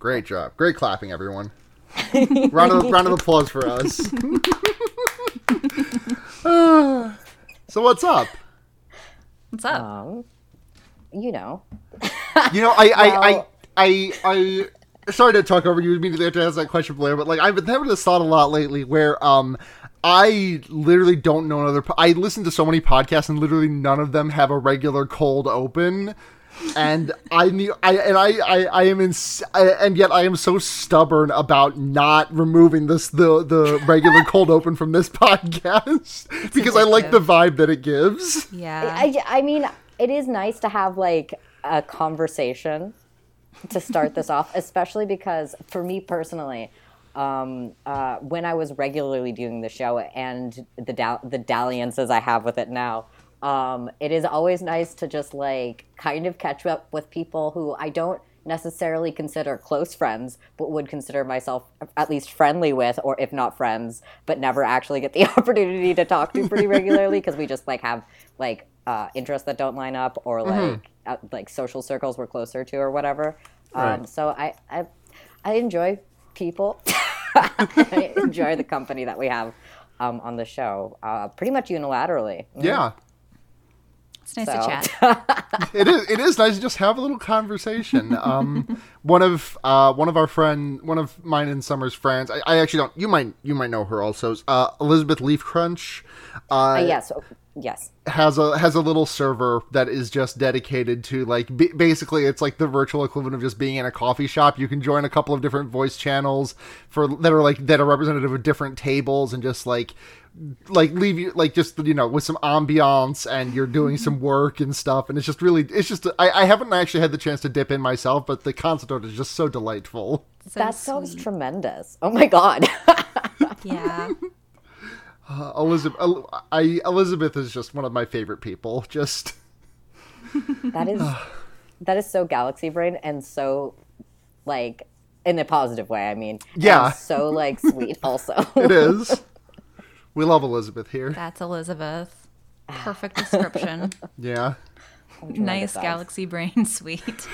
Great job. Great clapping, everyone. round of round of applause for us. So what's up? What's up? Um, you know, You know, I I, Well- I I I sorry to talk over you immediately after I asked that question, Blair, but like I've been having this thought a lot lately where um I literally don't know another. po- I listen to so many podcasts, and literally none of them have a regular cold open. And I knew, I and I, I, I am in, and yet I am so stubborn about not removing this the the regular cold open from this podcast because I like the vibe that it gives. yeah. I, I mean, it is nice to have like a conversation to start this off, especially because for me personally, um, uh, when I was regularly doing the show and the dal- the dalliances I have with it now, um, it is always nice to just like kind of catch up with people who I don't necessarily consider close friends, but would consider myself at least friendly with, or if not friends, but never actually get the opportunity to talk to pretty regularly because we just like have like uh, interests that don't line up or like uh, like social circles we're closer to or whatever. Um, Right. So I, I I enjoy people. I enjoy the company that we have um, on the show, uh, pretty much unilaterally. Yeah, it's nice so- to chat. it is. It is nice to just have a little conversation. Um, one of uh, one of our friend, one of mine and Summer's friends. I, I actually don't. You might you might know her also. Uh, Elizabeth Leaf Crunch. Uh, Uh, yes, oh, yes. has a has a little server that is just dedicated to like b- basically it's like the virtual equivalent of just being in a coffee shop. You can join a couple of different voice channels for that are like that are representative of different tables and just like like leave you like just you know with some ambiance and you're doing some work and stuff and it's just really it's just I, I haven't actually had the chance to dip in myself but the concert of it is just so delightful So That sounds tremendous. Oh my god. Yeah. uh, elizabeth I, elizabeth is just one of my favorite people just that is that is so galaxy brain and so like in a positive way. I mean, Yeah. so like sweet. Also, it is we love elizabeth here That's Elizabeth. Perfect description. yeah nice galaxy brain, sweet.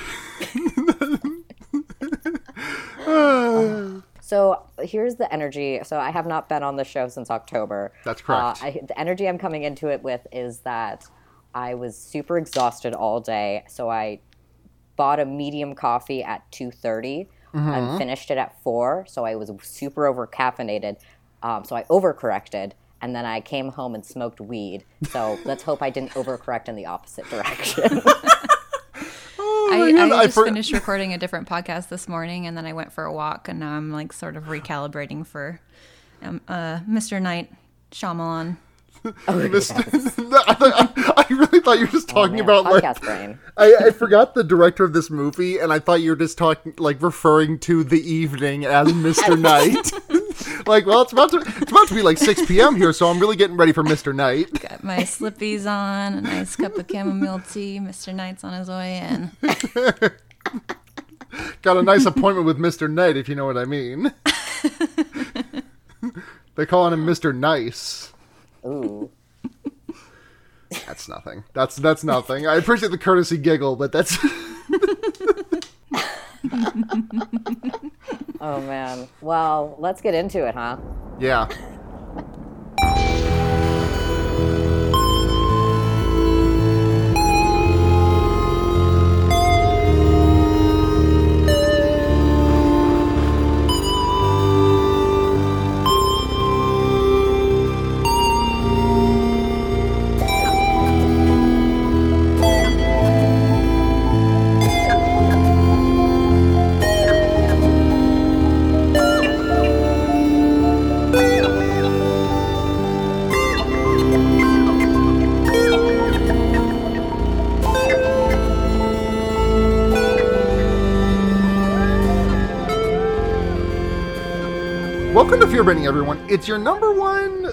So here's the energy. So I have not been on the show since October. That's correct. Uh, I, the energy I'm coming into it with is that I was super exhausted all day. So I bought a medium coffee at 2:30 Mm-hmm. and finished it at four. So I was super over caffeinated. Um, so I overcorrected. And then I came home and smoked weed. So let's hope I didn't overcorrect in the opposite direction. I, man, I I just for- finished recording a different podcast this morning, and then I went for a walk, and now I'm like sort of recalibrating for um, uh, Mr. Night Shyamalan. Mr. No, I, thought, I, I really thought you were just talking Man, about like podcast brain. I, I forgot the director of this movie, and I thought you were just talking like referring to the evening as Mr. Night. like, well, it's about to it's about to be like six p.m. here, so I'm really getting ready for Mr. Night. Got my slippies on, a nice cup of chamomile tea. Mr. Night's on his way in. Got a nice appointment with Mr. Knight, if you know what I mean. they call calling him Mr. Nice. Ooh. That's nothing. That's that's nothing. I appreciate the courtesy giggle, but that's Oh man. Well, let's get into it, huh? yeah. Welcome to Fear Bending, everyone. It's your number one.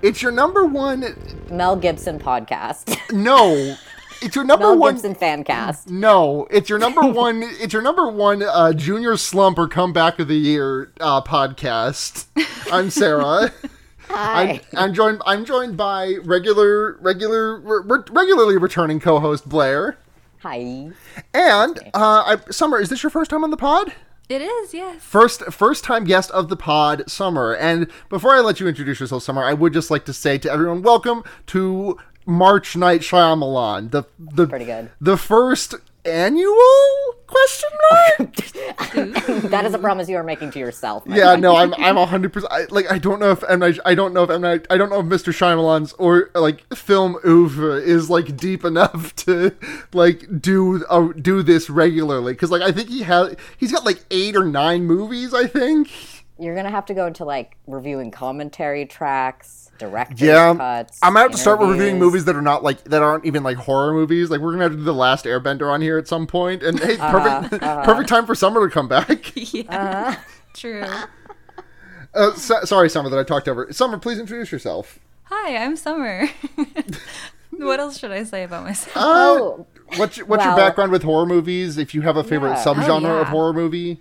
It's your number one. Mel Gibson podcast. No, it's your number Mel one. Gibson fan cast. No, it's your number one. It's your number one uh, junior slump or comeback of the year uh, podcast. I'm Sarah. Hi. I'm, I'm joined. I'm joined by regular, regular, re- re- regularly returning co-host Blair. Hi. And uh, I, Summer, is this your first time on the pod? It is, yes. First, first time guest of the pod, Summer. And before I let you introduce yourself, Summer, I would just like to say to everyone, welcome to March Night Shyamalan. The the Pretty good. The first annual question mark. That is a promise you are making to yourself. yeah, friend. no, I'm I'm a hundred percent. I- Like I don't know if M Night, I don't know if M Night, I don't know if Mr. Shyamalan's or like film oeuvre is like deep enough to like do uh, do this regularly because like I think he has he's got like eight or nine movies. I think. You're gonna have to go into like reviewing commentary tracks, director's Yeah, cuts. I'm gonna have to start reviewing movies that are not like that aren't even like horror movies. Like we're gonna have to do the Last Airbender on here at some point. And hey, perfect, perfect time for Summer to come back. Yeah. True. Uh, so, sorry, Summer, that I talked over. Summer, please introduce yourself. Hi, I'm Summer. what else should I say about myself? Uh, Oh, what's your, what's your background with horror movies? If you have a favorite Yeah. subgenre Oh, of horror movie,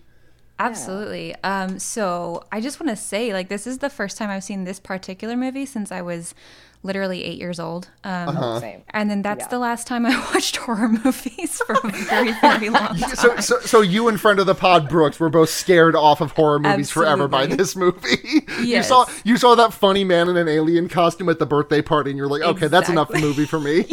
Absolutely. Um, so I just want to say, like, this is the first time I've seen this particular movie since I was literally eight years old. Um, Uh-huh. And then that's Yeah. the last time I watched horror movies for a very, very long time. so, so so you and friend of the pod Brooks were both scared off of horror movies forever by this movie. you saw you saw that funny man in an alien costume at the birthday party, and you're like, okay, that's enough movie for me.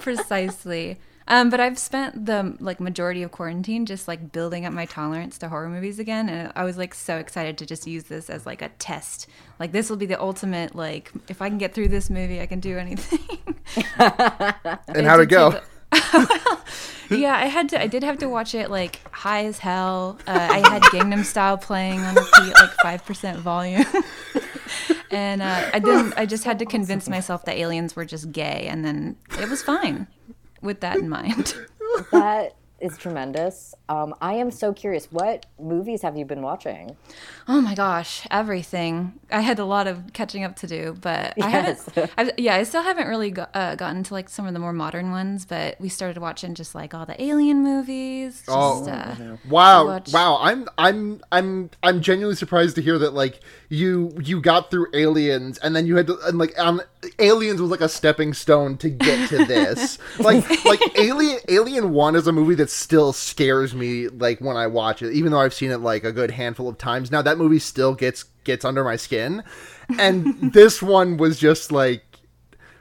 Precisely. Um, but I've spent the like majority of quarantine just like building up my tolerance to horror movies again, and I was like so excited to just use this as like a test. Like this will be the ultimate like if I can get through this movie, I can do anything. and how'd it go? yeah, I had to. I did have to watch it like high as hell. Uh, I had Gangnam Style playing on repeat, like five percent volume, and uh, I didn't. I just had to convince myself that aliens were just gay, and then it was fine. With that in mind, That is tremendous. Um, I am so curious. What movies have you been watching? Oh my gosh, everything! I had a lot of catching up to do, but I haven't. I've, yeah, I still haven't really got, uh, gotten to like some of the more modern ones. But we started watching just like all the Alien movies. Just, Oh. uh, Wow, watch- wow! I'm I'm I'm I'm genuinely surprised to hear that like you you got through Aliens and then you had to and like um Aliens was like a stepping stone to get to this. like like Alien Alien One is a movie that still scares me like when I watch it, even though I've seen it like a good handful of times now. That movie still gets gets under my skin, and this one was just like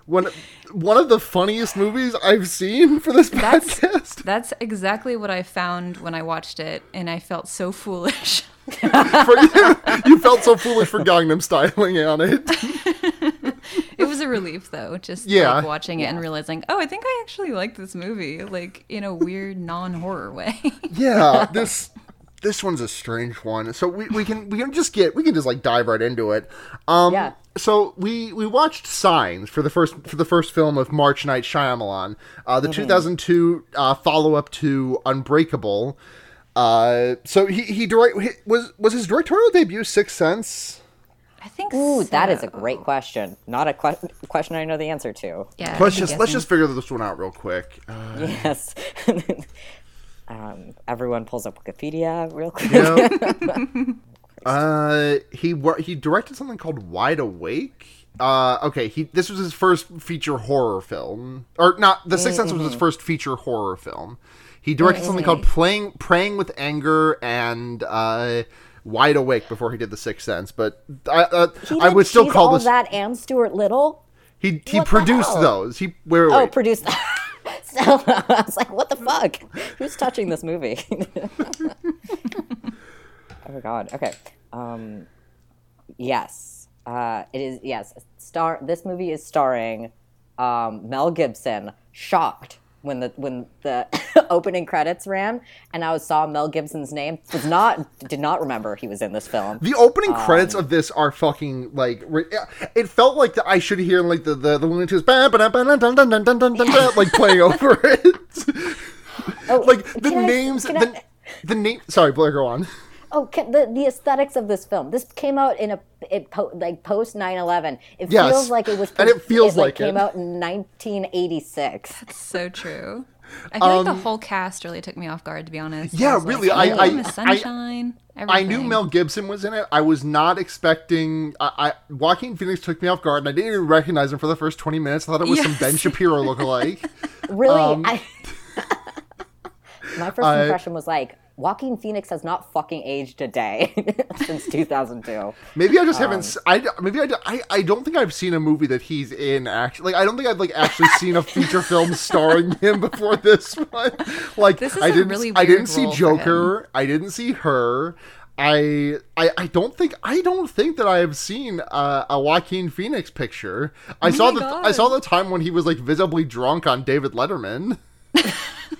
one one of the funniest movies I've seen for this That's- podcast. That's exactly what I found when I watched it, and I felt so foolish. for you, you felt so foolish for Gangnam styling on it. it was a relief, though, just Yeah. like watching it and realizing, oh, I think I actually like this movie, like in a weird non-horror way. Yeah, this this one's a strange one. So we, we can we can just get we can just like dive right into it. Um Yeah. so we we watched Signs for the first for the first film of March Night Shyamalan, uh, the 2002 uh, follow up to Unbreakable. Uh, so he he direct he- was was his directorial debut Sixth Sense. I think. Ooh, that is a great question. Not a que- question I know the answer to. Yeah. Let's I'm just let's just figure this one out real quick. Uh, Yes. um, everyone pulls up Wikipedia real quick. uh, he he directed something called Wide Awake. Uh, okay, he this was his first feature horror film, or not. The Sixth Sense was his first feature horror film. He directed something called Playing Praying with Anger and uh, Wide Awake before he did the Sixth Sense. But I uh, I would still call all this that and Stuart Little. he he What produced those. He wait wait, Oh, produced. so I was like, what the fuck? Who's touching this movie? oh my god. Okay. Um, yes. Uh, it is. Yes. Star. This movie is starring um, Mel Gibson. Shocked when the when the opening credits ran and I saw Mel Gibson's name did not did not remember he was in this film. The opening um, credits of this are fucking like it felt like the, I should hear like the the, the Looney Tunes like playing over it. oh, like the names I, the, the name sorry Blair go on Oh, ca- the the aesthetics of this film. This came out in a it po- like post 9/11. It Yes. feels like it was And it feels like it came out in 1986. That's So true. I feel like the whole cast really took me off guard, to be honest. Yeah, was really, Like, I- I- Miss I- I knew. Mel Gibson was in it. I was not expecting. I, I Joaquin Phoenix took me off guard, and I didn't even recognize him for the first twenty minutes. I thought it was some Ben Shapiro lookalike. Really, Um, I. My first I- impression was like, Joaquin Phoenix has not fucking aged a day since 2002. Maybe I just haven't. s- I maybe I, I, I. don't think I've seen a movie that he's in. Actually, like I don't think I've like actually seen a feature film starring him before this one. Like This is I a didn't. really I didn't see Joker. I didn't see her. I, I I don't think I don't think that I have seen uh, a Joaquin Phoenix picture. I saw Oh my the I saw the time when he was like visibly drunk on David Letterman.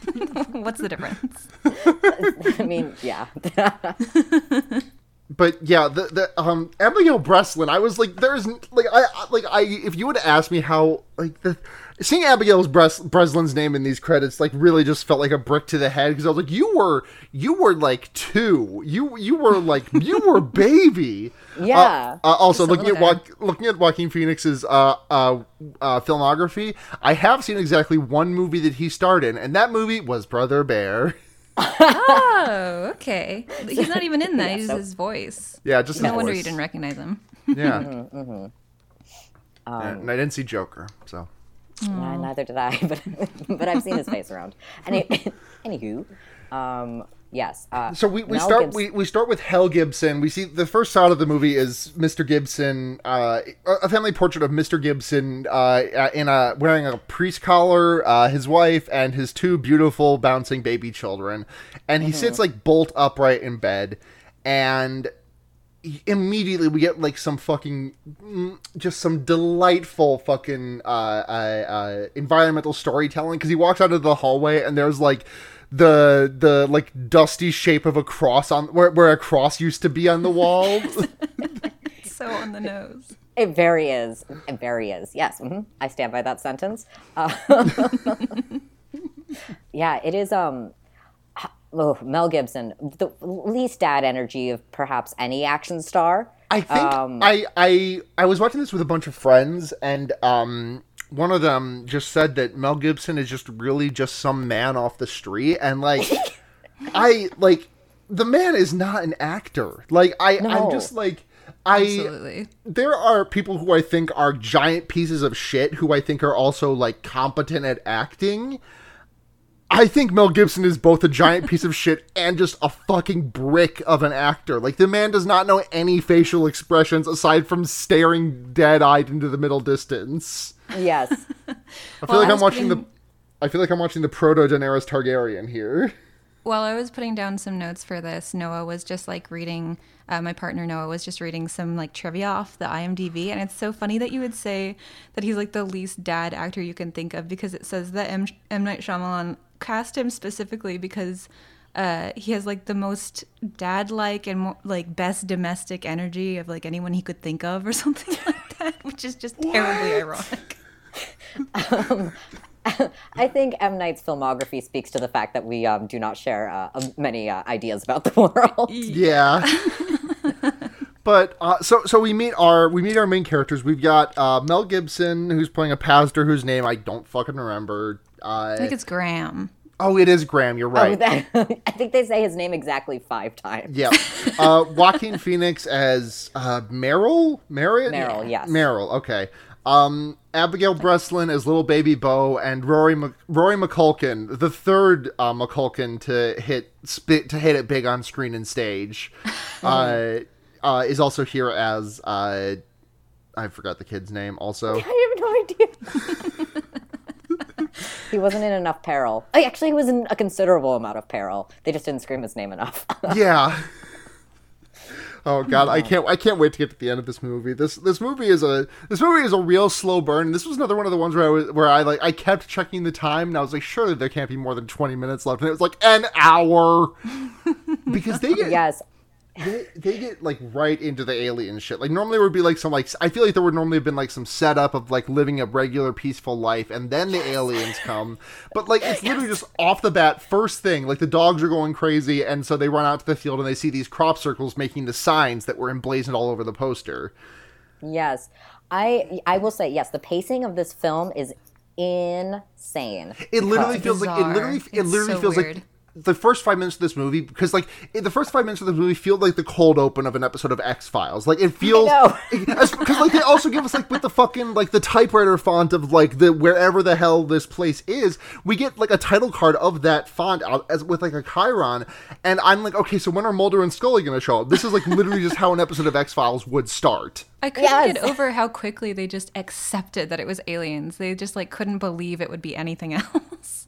What's the difference? I mean, yeah. but yeah, the the um Abigail Breslin, I was like, there's like I I- like I if you would ask me how like the seeing Abigail Bres- Breslin's name in these credits like really just felt like a brick to the head because I was like, you were you were like two, you you were like you were baby. Yeah. Uh, uh, also, Just looking at little Wa- looking at Joaquin Phoenix's uh, uh, uh, filmography, I have seen exactly one movie that he starred in, and that movie was Brother Bear. Oh, okay. He's not even in that. He's so- his voice. yeah, just No his wonder voice. you didn't recognize him. Yeah, Mm-hmm, Um, and I didn't see Joker, so. Nah, neither did I, but but I've seen his face around. Any, anywho, um, yes. Uh, So we, we Mel start Gibson- we, we start with Hell Gibson. We see the first shot of the movie is Mr. Gibson, uh, a family portrait of Mr. Gibson uh, in a wearing a priest collar, uh, his wife, and his two beautiful bouncing baby children, and he sits like bolt upright in bed, and immediately we get like some fucking mm, just some delightful fucking uh, uh, uh environmental storytelling because he walks out of the hallway and there's like the the like dusty shape of a cross on where, where a cross used to be on the wall So on the nose. It very is. It very is. Yes, hmm I stand by that sentence. Uh, yeah, it is. Um, oh, Mel Gibson, the least dad energy of perhaps any action star. I think Um, I I I was watching this with a bunch of friends, and um, one of them just said that Mel Gibson is just really just some man off the street, and like I like the man is not an actor. Like I I'm just like I Absolutely. there are people who I think are giant pieces of shit who I think are also like competent at acting. I think Mel Gibson is both a giant piece of shit and just a fucking brick of an actor. Like the man does not know any facial expressions aside from staring dead-eyed into the middle distance. Yes. I feel Well, like I I'm watching putting- the I feel like I'm watching the proto Daenerys Targaryen here. While I was putting down some notes for this, Noah was just like reading. Uh, my partner Noah was just reading some like trivia off the IMDb, and it's so funny that you would say that he's like the least dad actor you can think of because it says that M, M Night Shyamalan cast him specifically because uh, he has like the most dad-like and more, like best domestic energy of like anyone he could think of or something like that, which is just terribly ironic. I think M. Night's filmography speaks to the fact that we um, do not share uh, um, many uh, ideas about the world. Yeah. but uh, so so we meet our we meet our main characters. We've got uh, Mel Gibson who's playing a pastor whose name I don't fucking remember. Uh, I think it's Graham. oh, it is Graham. You're Oh, right. that- I think they say his name exactly five times. yeah. Uh, Joaquin Phoenix as uh, Merrill. Merrill. Merrill, yes. Merrill. Okay. Um, Abigail Breslin as little baby Bo, and Rory Mc- Rory McCulkin, the third uh, McCulkin to hit spit to hit it big on screen and stage, uh, uh, is also here as uh, I forgot the kid's name. Also, I have no idea. he wasn't in enough peril. Oh, Actually, he was in a considerable amount of peril. They just didn't scream his name enough. yeah. Oh god, I can't I can't wait to get to the end of this movie. This this movie is a this movie is a real slow burn. This was another one of the ones where I was where I like I kept checking the time and I was like, surely there can't be more than twenty minutes left, and it was like an hour because they get yes. They, they get like right into the alien shit. Like normally there would be like some like I feel like there would normally have been like some setup of like living a regular peaceful life and then the aliens come. But like it's literally just off the bat first thing like the dogs are going crazy and so they run out to the field and they see these crop circles making the signs that were emblazoned all over the poster. Yes. I I will say yes, the pacing of this film is insane. It literally It's feels like it literally it It's literally so feels weird. like the first five minutes of this movie because like the first five minutes of the movie feel like the cold open of an episode of X Files. Like it feels because like they also give us like with the fucking like the typewriter font of like the wherever the hell this place is, we get like a title card of that font out as with like a chyron, and I'm like, okay, so when are Mulder and Scully gonna show up? This is like literally just how an episode of X Files would start. I couldn't Yes. get over how quickly they just accepted that it was aliens. They just like couldn't believe it would be anything else.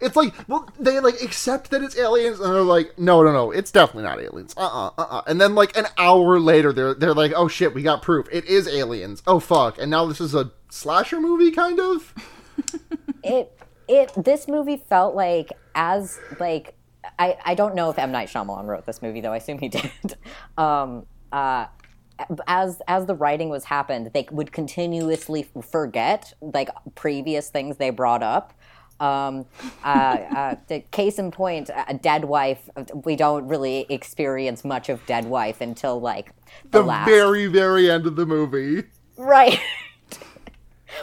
It's like, well, they like accept that it's aliens, and they're like, no, no, no, it's definitely not aliens. Uh, uh-uh, uh, uh And then like an hour later, they're they're like, oh shit, we got proof. It is aliens. Oh fuck. And now this is a slasher movie, kind of. it it this movie felt like as like I I don't know if M Night Shyamalan wrote this movie though I assume he did. um, uh, as as the writing was happened, they would continuously forget like previous things they brought up. Um, uh, uh, the case in point, a dead wife. We don't really experience much of dead wife until like the, The last very very end of the movie. Right.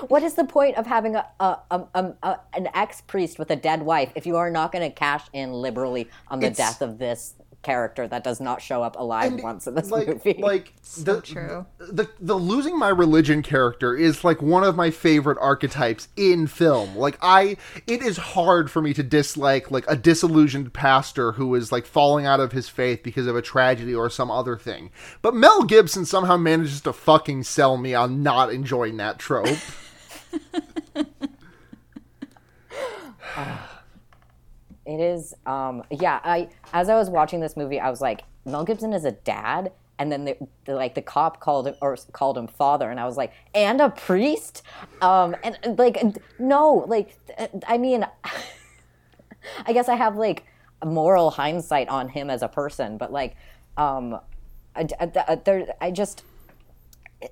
what is the point of having a, a, a, a, an ex priest with a dead wife if you are not going to cash in liberally on the It's- death of this character that does not show up alive once in this like movie? like the, true. the the losing my religion character is like one of my favorite archetypes in film like i it is hard for me to dislike like a disillusioned pastor who is like falling out of his faith because of a tragedy or some other thing but mel gibson somehow manages to fucking sell me on not enjoying that trope It is, um, yeah. I as I was watching this movie, I was like, Mel Gibson is a dad, and then the, the like the cop called him or called him father, and I was like, and a priest, um, and like no, like I mean, I guess I have like moral hindsight on him as a person, but like, um, I, I, there, I just.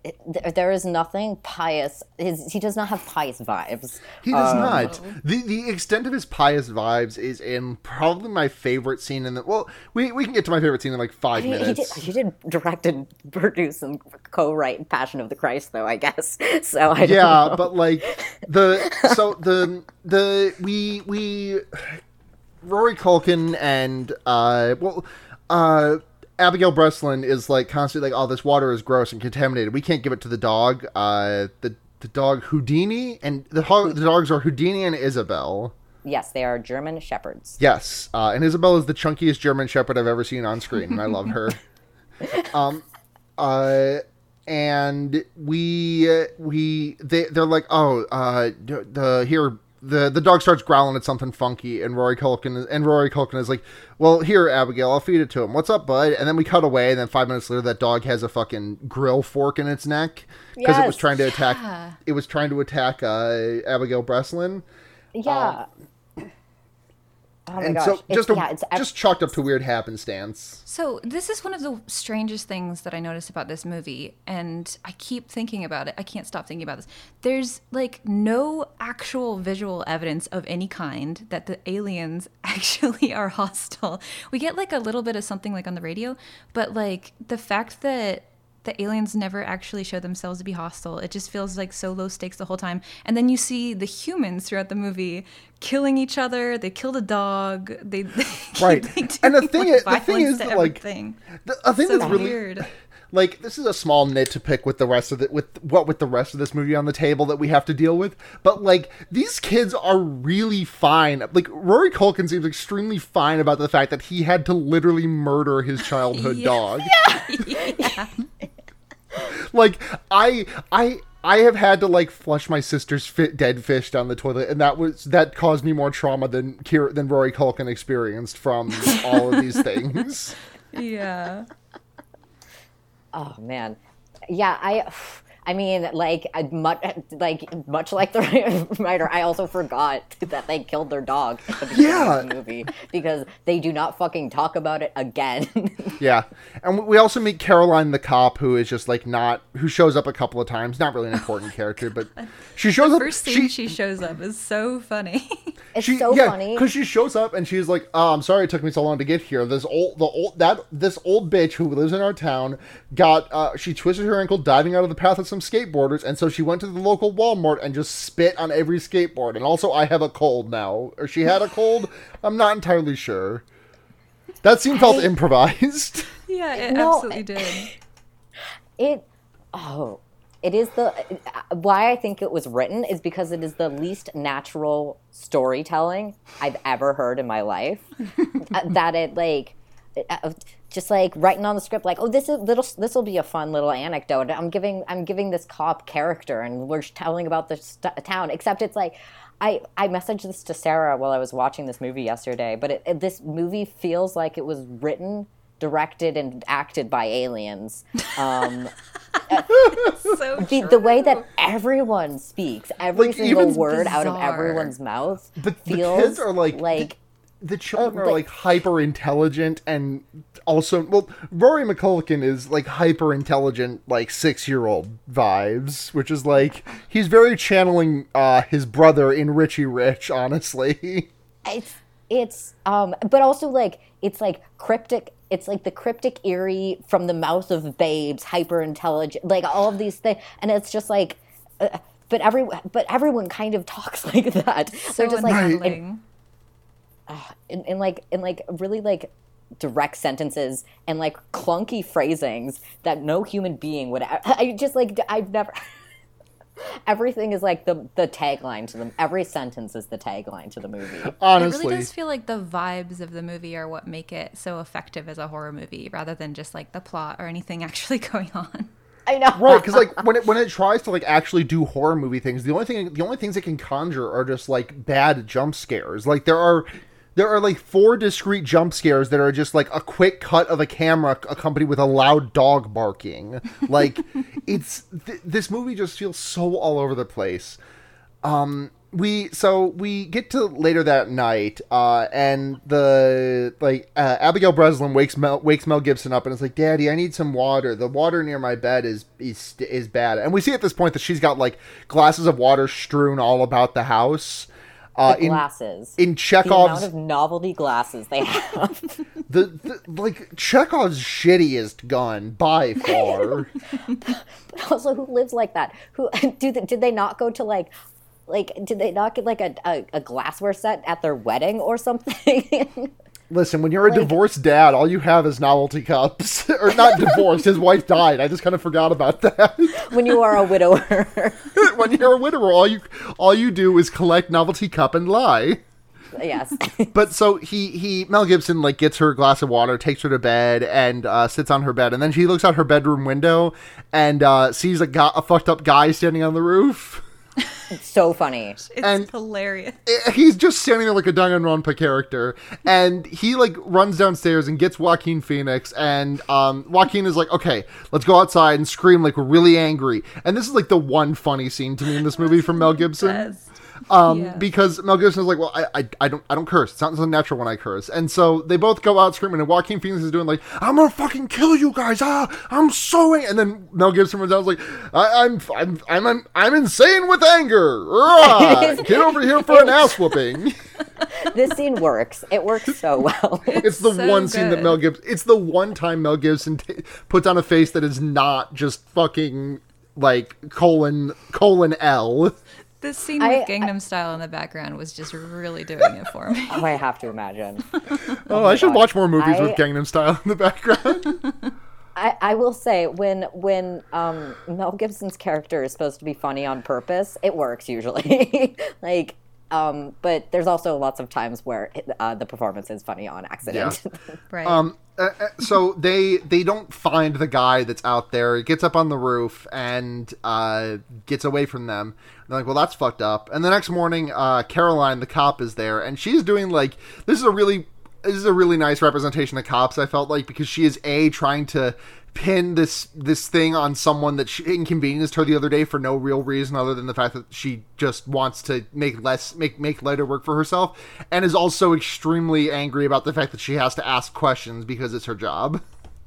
It- there- there is nothing pious. His, he does not have pious vibes. he does not the the extent of his pious vibes is in probably my favorite scene in the well we, we can get to my favorite scene in like five He, he did, minutes he did direct and produce and co-write Passion of the Christ, though I guess. So I yeah but like the so the the we we rory culkin and uh well uh abigail breslin is like constantly like oh this water is gross and contaminated we can't give it to the dog uh the the dog houdini and the, the dogs are houdini and isabel yes, they are German shepherds. Yes, uh, and Isabel is the chunkiest German Shepherd I've ever seen on screen, and I love her. um, uh, and we uh, we they they're like, oh, uh, the here the the dog starts growling at something funky, and Rory Culkin and Rory Culkin is like, well, here, Abigail, I'll feed it to him. What's up, bud? And then we cut away, and then five minutes later, that dog has a fucking grill fork in its neck because it was trying to attack. Yeah. It was trying to attack uh, Abigail Breslin. Yeah. Oh my and gosh! so It's- just a, yeah, it's just chalked up to weird happenstance. So this is one of the strangest things that I noticed about this movie, and I keep thinking about it. I can't stop thinking about this. There's like no actual visual evidence of any kind that the aliens actually are hostile. We get like a little bit of something like on the radio, but like the fact that the aliens never actually show themselves to be hostile. It just feels like so low stakes the whole time. And then you see the humans throughout the movie killing each other. They killed a dog. They, they Right. they And the thing is- the thing is that, like, everything. The, I think so that's really weird. like this is a small nit to pick with the rest of the with what with the rest of this movie on the table that we have to deal with. But like these kids are really fine. Like Rory Culkin seems extremely fine about the fact that he had to literally murder his childhood Yeah. dog. like I I I have had to like flush my sister's fit dead fish down the toilet, and that was that caused me more trauma than Kier, than Rory Culkin experienced from all of these things. Yeah. Oh man, yeah. I, I mean, like I much like much like the writer, I also forgot that they killed their dog at the beginning Yeah. of the movie because they do not fucking talk about it again. Yeah, and we also meet Caroline the cop, who is just like not who shows up a couple of times. Not really an important character, but she shows up. First scene she, shows up is so funny. it's she- so yeah, funny. because she shows up and she's like, "Oh, I'm sorry it took me so long to get here. This old, the old that this old bitch who lives in our town got uh, she twisted her ankle diving out of the path of some skateboarders, and so she went to the local Walmart and just spit on every skateboard. And also, I have a cold now, or she had a cold. I'm not entirely sure. That scene felt I- Yeah, it No, absolutely did. It oh, it is the why I think it was written is because it is the least natural storytelling I've ever heard in my life. Uh, that it like uh, just like writing on the script like oh this is little this will be a fun little anecdote. I'm giving i'm giving this cop character and we're telling about the st- town except it's like I, I messaged this to Sarah while I was watching this movie yesterday, but it, it- this movie feels like it was written, directed, and acted by aliens. Um, So the, the way that everyone speaks, every Like, single even- word out of everyone's mouth The, the feels kids are like like the children are but- like hyper intelligent and also well Rory McCulkin is like hyper intelligent like six year old vibes, which is like he's very channeling uh his brother in Richie Rich, honestly. it's it's um but also like it's like cryptic it's like the cryptic eerie from the mouth of babes hyper intelligent like all of these things and it's just like uh, but every but everyone kind of talks like that. So they're just like unsettling. in, in like in like really like direct sentences and like clunky phrasings that no human being would I, I just like I've never everything is like the the tagline to them every sentence is the tagline to the movie It Honestly. really does feel like the vibes of the movie are what make it so effective as a horror movie, rather than just like the plot or anything actually going on. I know Right, because like when it when it tries to like actually do horror movie things, the only thing the only things it can conjure are just like bad jump scares. Like there are there are like four discrete jump scares that are just like a quick cut of a camera accompanied with a loud dog barking. Like it's th- this movie just feels so all over the place. Um we so we get to later that night uh and the like uh, Abigail Breslin wakes Mel wakes Mel Gibson up and is like daddy I need some water the water near my bed is is is bad and we see at this point that she's got like glasses of water strewn all about the house uh in glasses. in the amount Chekhov's of novelty glasses they have. The, the like Chekhov's shittiest gun by far. But also who lives like that? Who do they, did they not go to like like did they not get like a, a, a glassware set at their wedding or something Listen, when you're a divorced dad, all you have is novelty cups. or not divorced, his wife died. I just kind of forgot about that. when you are a widower when you're a widower, all you all you do is collect novelty cup and lie. yes But so he he Mel Gibson like gets her a glass of water, takes her to bed, and uh, sits on her bed, and then she looks out her bedroom window and uh, sees a, guy, a fucked up guy standing on the roof. So funny It's And- hilarious. he's just standing there like a Danganronpa character, and he like runs downstairs and gets Joaquin Phoenix, and um, Joaquin is like, "Okay, let's go outside and scream like we're really angry." And this is like the one funny scene to me in this movie from Mel Gibson. Best. Um, Yeah. because Mel Gibson is like, well, I, I, I don't, I don't curse. It sounds unnatural when I curse, and so they both go out screaming, and Joaquin Phoenix is doing like, I'm gonna fucking kill you guys, ah, I'm so, angry. and then Mel Gibson runs out, and is like, I, I'm, I'm, I'm, I'm, I'm insane with anger, Rah! get over here for an ass whooping. this scene works it works so well It's the so one scene that. Mel Gibson. It's the one time Mel Gibson t- puts on a face that is not just fucking like colon colon L. This scene I- with Gangnam Style in the background was just really doing it for me. oh, i have to imagine Oh, I should God. watch more movies with Gangnam Style in the background. I, I will say when when um, Mel Gibson's character is supposed to be funny on purpose, it works usually. like, um, but there's also lots of times where uh, the performance is funny on accident. Right. Um, uh, uh, so they they don't find the guy that's out there. He gets up on the roof and uh, gets away from them. They're like, "Well, that's fucked up." And the next morning, uh, Caroline, the cop, is there, and she's doing like this is a really this is a really nice representation of cops. I felt like because she is a trying to pin this this thing on someone that she inconvenienced her the other day for no real reason other than the fact that she just wants to make less make make lighter work for herself and is also extremely angry about the fact that she has to ask questions because it's her job.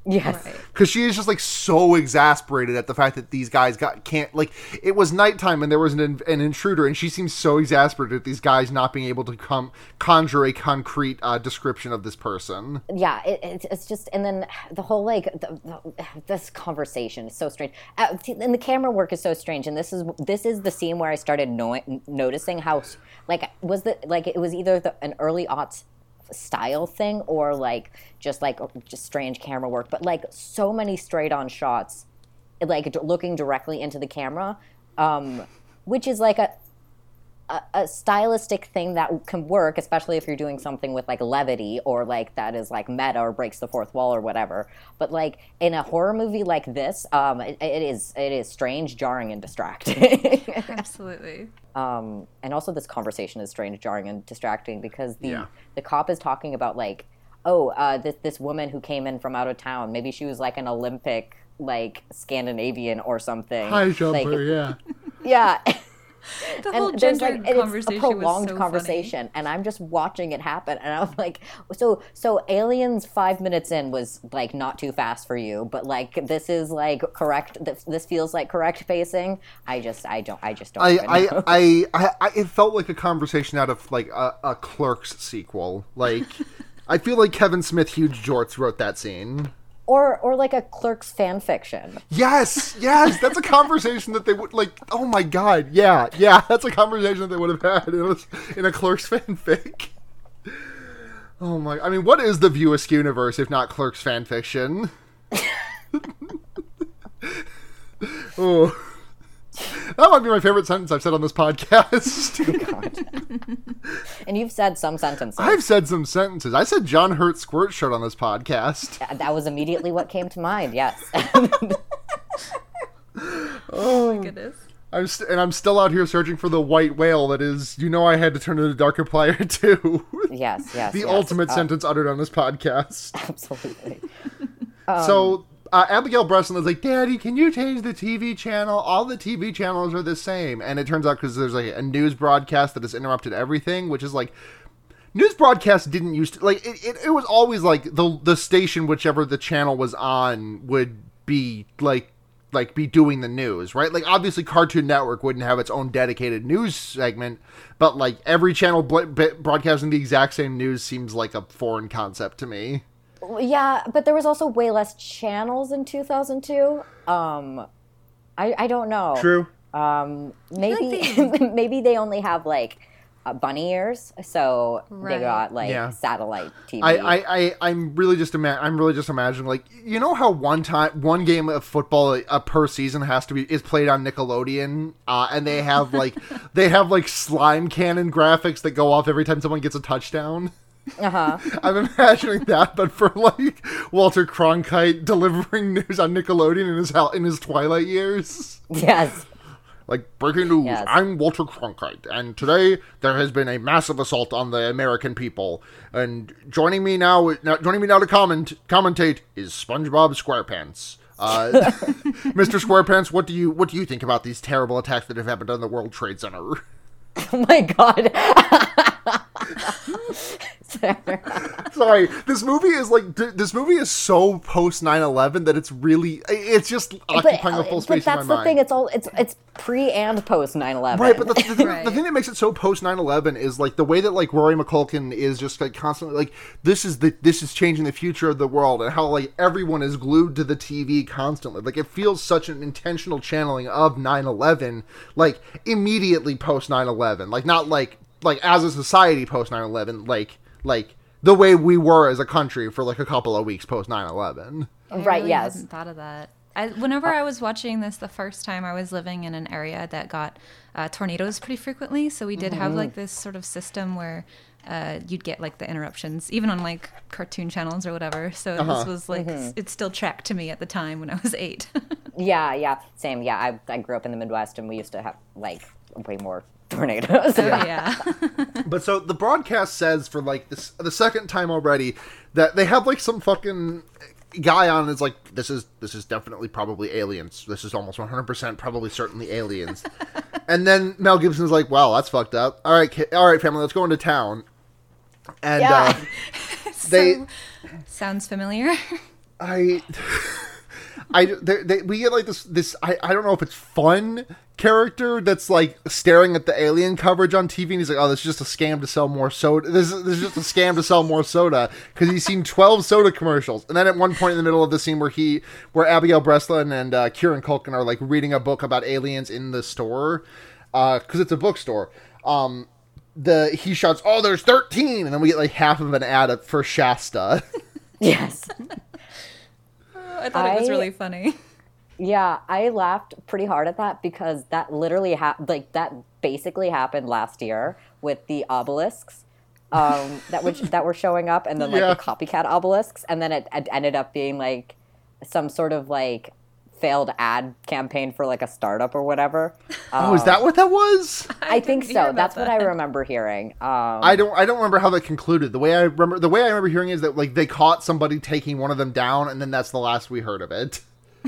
Yes. Right. because she is just like so exasperated at the fact that these guys got can't like it was nighttime and there was an, an intruder and she seems so exasperated at these guys not being able to come conjure a concrete uh, description of this person yeah it, it, it's just and then the whole like the, the, this conversation is so strange uh, and the camera work is so strange and this is this is the scene where i started no- noticing how like was the like it was either the, an early aughts style thing or like just like just strange camera work but like so many straight on shots like looking directly into the camera um which is like a a, a stylistic thing that can work, especially if you're doing something with like levity or like that is like meta or breaks the fourth wall or whatever. But like in a horror movie like this, um, it, it is it is strange, jarring, and distracting. Absolutely. Um, and also, this conversation is strange, jarring, and distracting because the Yeah. the cop is talking about like, oh, uh, this this woman who came in from out of town. Maybe she was like an Olympic like Scandinavian or something. high Like, yeah yeah. The whole and there's gender like and conversation it's a prolonged was so conversation and i'm just watching it happen and i'm like so so aliens five minutes in was like not too fast for you but like this is like correct this, this feels like correct pacing i just i don't i just don't I, I, know. I, I, I, it felt like a conversation out of like a, a Clerks sequel. Like, I feel like Kevin Smith, huge jorts, wrote that scene. Or or like a clerks fan fiction Yes, yes, that's a conversation that they would like. Oh my god, yeah, yeah, that's a conversation that they would have had in a, in a Clerks fanfic. Oh my! I mean, what is the View Askew universe if not Clerks fanfiction? oh, that might be my favorite sentence I've said on this podcast. and you've said some sentences I've said some sentences. I said John Hurt squirt shirt on this podcast. that was immediately what came to mind yes Oh my goodness. I'm st- and I'm still out here searching for the white whale that is. You know, I had to turn to the darker player too. yes yes the yes. ultimate Uh, sentence uttered on this podcast. absolutely so uh, Abigail Breslin is like, "Daddy, can you change the TV channel? All the TV channels are the same." And it turns out because there's like a news broadcast that has interrupted everything, which is like. News broadcasts didn't used to like it, it, it was always like the the station whichever the channel was on would be like like be doing the news, right? Like obviously Cartoon Network wouldn't have its own dedicated news segment, but like every channel bl- broadcasting the exact same news seems like a foreign concept to me. Yeah, but there was also way less channels in 2002. Um, I I don't know. True. Um, maybe like maybe they only have like uh, bunny ears, so they got like Yeah. satellite TV. I, I, I, I'm really just ima- I'm really just imagining like you know how one time one game of football uh, per season has to be is played on Nickelodeon, uh, and they have like they have like slime cannon graphics that go off every time someone gets a touchdown. Uh-huh. I'm imagining that, but for like Walter Cronkite delivering news on Nickelodeon in his in his twilight years. yes. Like breaking news, Yes. I'm Walter Cronkite, and today there has been a massive assault on the American people. And joining me now, now joining me now to comment commentate is SpongeBob SquarePants. Uh, Mr. SquarePants, what do you what do you think about these terrible attacks that have happened on the World Trade Center? Oh my god. Sorry, this movie is like th- this movie is so post 9/11 that it's really it's just occupying a full space. but space that's in my the mind. thing. It's all it's it's pre and post 9/11. Right, but the, the, thing, the thing that makes it so post 9/11 is like the way that like Rory McCulkin is just like constantly like this is the this is changing the future of the world and how like everyone is glued to the TV constantly. Like it feels such an intentional channeling of 9/11 like immediately post 9/11. Like not like like as a society post 9/11 like like the way we were as a country for like a couple of weeks post 9/11. I Right, really yes. hadn't thought of that. I, whenever I was watching this the first time, I was living in an area that got uh, tornadoes pretty frequently. So we did have Mm-hmm. like this sort of system where uh, you'd get like the interruptions, even on like cartoon channels or whatever. So Uh-huh. this was like Mm-hmm. s- it still tracked to me at the time when I was eight. yeah, yeah, same. Yeah, I I grew up in the Midwest and we used to have like way more tornadoes. oh yeah. But so the broadcast says for like this the second time already that they have like some fucking guy on is like this is this is definitely probably aliens. This is almost 100% probably certainly aliens. and then Mel Gibson's like, "Wow, that's fucked up. All right, ki- all right, family, let's go into town." And Yeah. uh, they So, sounds familiar. I, I, they, they, we get like this, this. I, I don't know if it's fun character that's like staring at the alien coverage on TV, and he's like, "Oh, this is just a scam to sell more soda. This is, this is just a scam to sell more soda." Because he's seen twelve soda commercials, and then at one point in the middle of the scene where he, where Abigail Breslin and uh, Kieran Culkin are like reading a book about aliens in the store, because it's a bookstore. Um, the he shouts, "Oh, there's 13," and then we get like half of an ad for Shasta. Yes. I thought it was really funny. Yeah, I laughed pretty hard at that because that literally happened. Like that basically happened last year with the obelisks um, that which that were showing up, and then like Yeah. the copycat obelisks, and then it, it ended up being like some sort of like failed ad campaign for like a startup or whatever. oh, is that what that was? I, think so. about That's what I remember hearing. Um, I don't I don't remember how that concluded. The way I remember the way I remember hearing is that like they caught somebody taking one of them down, and then that's the last we heard of it.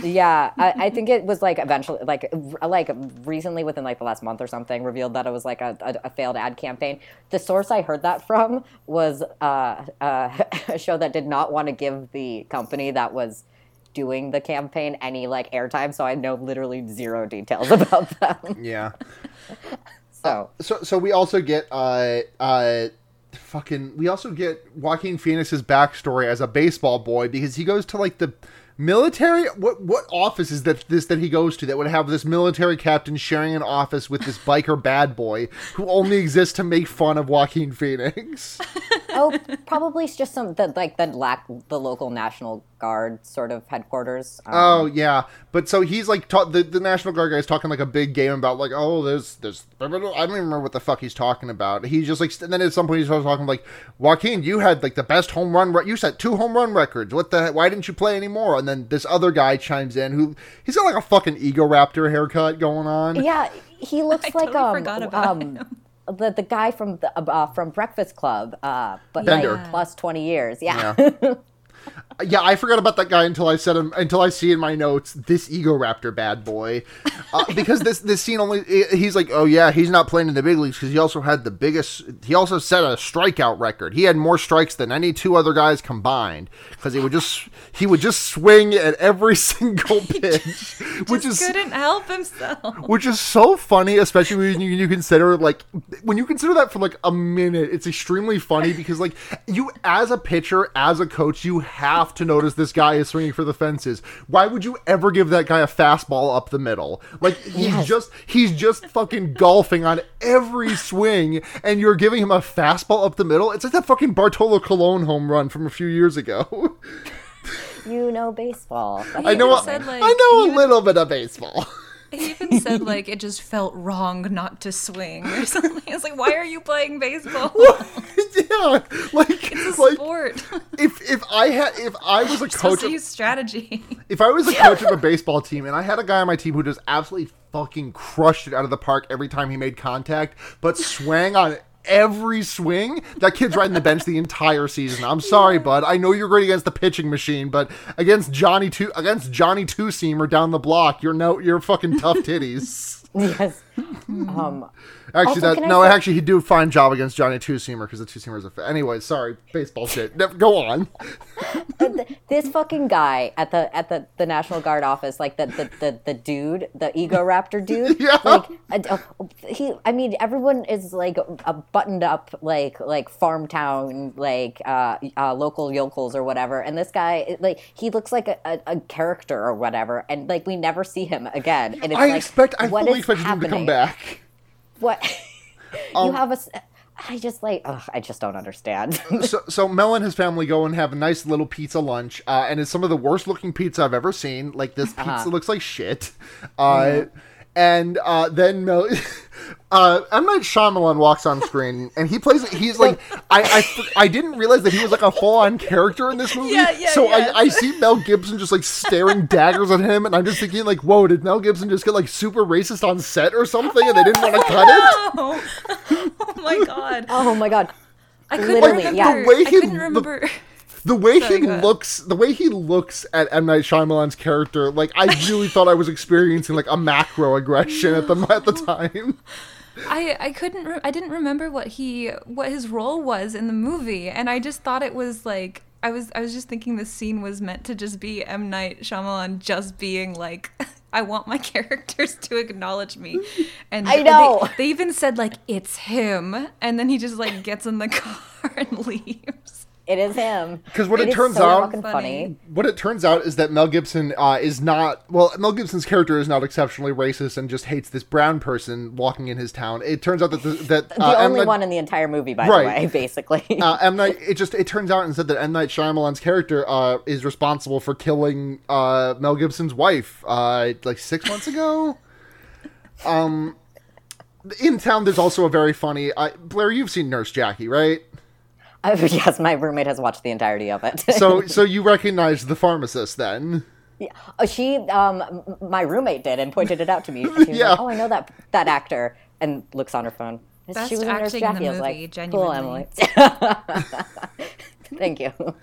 Yeah, I, I think it was like eventually, like like recently, within like the last month or something, revealed that it was like a, a, a failed ad campaign. The source I heard that from was uh, uh, a show that did not want to give the company that was doing the campaign any like airtime, so I know literally zero details about them. Yeah. So So so we also get uh uh fucking we also get Joaquin Phoenix's backstory as a baseball boy because he goes to like the military what what office is that this that he goes to that would have this military captain sharing an office with this biker bad boy who only exists to make fun of Joaquin Phoenix. oh, probably it's just some like the lack the local National Guard sort of headquarters. Um, Oh yeah, but so he's like ta- the the National Guard guy is talking like a big game about like oh there's there's I don't even remember what the fuck he's talking about. He's just like and then at some point he's talking like Joaquin, you had like the best home run re- you set two home run records. What the why didn't you play anymore? And then this other guy chimes in who he's got like a fucking ego raptor haircut going on. Yeah, he looks I like totally um, forgot about um the the guy from the uh, from Breakfast Club, uh, but Bender. like plus twenty years. Yeah. Yeah. Yeah, I forgot about that guy until I said him until I see in my notes this ego raptor bad boy, uh, because this this scene only he's like oh yeah he's not playing in the big leagues because he also had the biggest he also set a strikeout record he had more strikes than any two other guys combined because he would just he would just swing at every single pitch which is Couldn't help himself. which is so funny, especially when you, you consider like when you consider that for like a minute. It's extremely funny because like you, as a pitcher, as a coach, you have to notice this guy is swinging for the fences. Why would you ever give that guy a fastball up the middle? Like he's Yes. just he's just fucking golfing on every swing, and you're giving him a fastball up the middle. It's like that fucking Bartolo Colon home run from a few years ago. you know baseball. I know, a, said, like, I know a even- little bit of baseball. He even said like it just felt wrong not to swing or something. It's like, why are you playing baseball? yeah, like It's a like sport. if if I had if I was a supposed coach to use strategy. if I was a coach of a baseball team and I had a guy on my team who just absolutely fucking crushed it out of the park every time he made contact, but swang on every swing, that kid's riding the bench the entire season. I'm sorry, bud. I know you're great against the pitching machine, but against Johnny two against Johnny two seamer down the block, you're no you're fucking tough titties. yes. Um, Actually, that no, say- actually, he do a fine job against Johnny two seamer because the two seamer is a. Fa- anyway, sorry, baseball shit. Go on. this fucking guy at the at the, the National Guard office, like the the, the, the dude, the ego raptor dude. Yeah. Like uh, he, I mean, everyone is like a buttoned up, like like farm town, like uh, uh, local yokels or whatever. And this guy, like, he looks like a, a, a character or whatever. And like, we never see him again. And it's I like, expect. I fully expected him to come? Back. What? Um, you have a. I just like. Ugh, I just don't understand. so, so Mel and his family go and have a nice little pizza lunch, uh, and it's some of the worst looking pizza I've ever seen. Like this pizza Uh-huh. looks like shit. Uh, And uh, then Mel, uh, M Night Shyamalan walks on screen, and he plays. He's like, I, I, I didn't realize that he was like a full on character in this movie. Yeah, yeah, so yeah. I, I see Mel Gibson just like staring daggers at him, and I'm just thinking like, whoa, did Mel Gibson just get like super racist on set or something, and they didn't want to cut it? oh, oh my god. oh my god. I couldn't Literally, remember. yeah. The way I he- couldn't the- remember. The way Sorry, he go ahead. looks, the way he looks at M Night Shyamalan's character, like I really thought I was experiencing like a macro aggression at the at the time. I I couldn't re- I didn't remember what he what his role was in the movie and I just thought it was like I was I was just thinking the scene was meant to just be M Night Shyamalan just being like, I want my characters to acknowledge me, and I know. they, they even said like it's him, and then he just like gets in the car and leaves. It is him. 'Cause what it turns so out- fucking funny. what it turns out is that Mel Gibson uh, is not well. Mel Gibson's character is not exceptionally racist and just hates this brown person walking in his town. It turns out that the, that The uh, only Night- one in the entire movie, by Right. the way, basically. uh, M Night. It just it turns out instead that M Night Shyamalan's character uh, is responsible for killing uh, Mel Gibson's wife uh, like six months ago. Um, in town, there's also a very funny uh, Blair. You've seen Nurse Jackie, right? Uh, yes, my roommate has watched the entirety of it. So so you recognize the pharmacist then? Yeah. Oh, she, um, my roommate did and pointed it out to me. She was Yeah. like, "Oh, I know that that actor," and looks on her phone. Best she was in Nurse acting in the Jackie. I was movie, like, genuinely. "Cool, Emily." Thank you. Uh,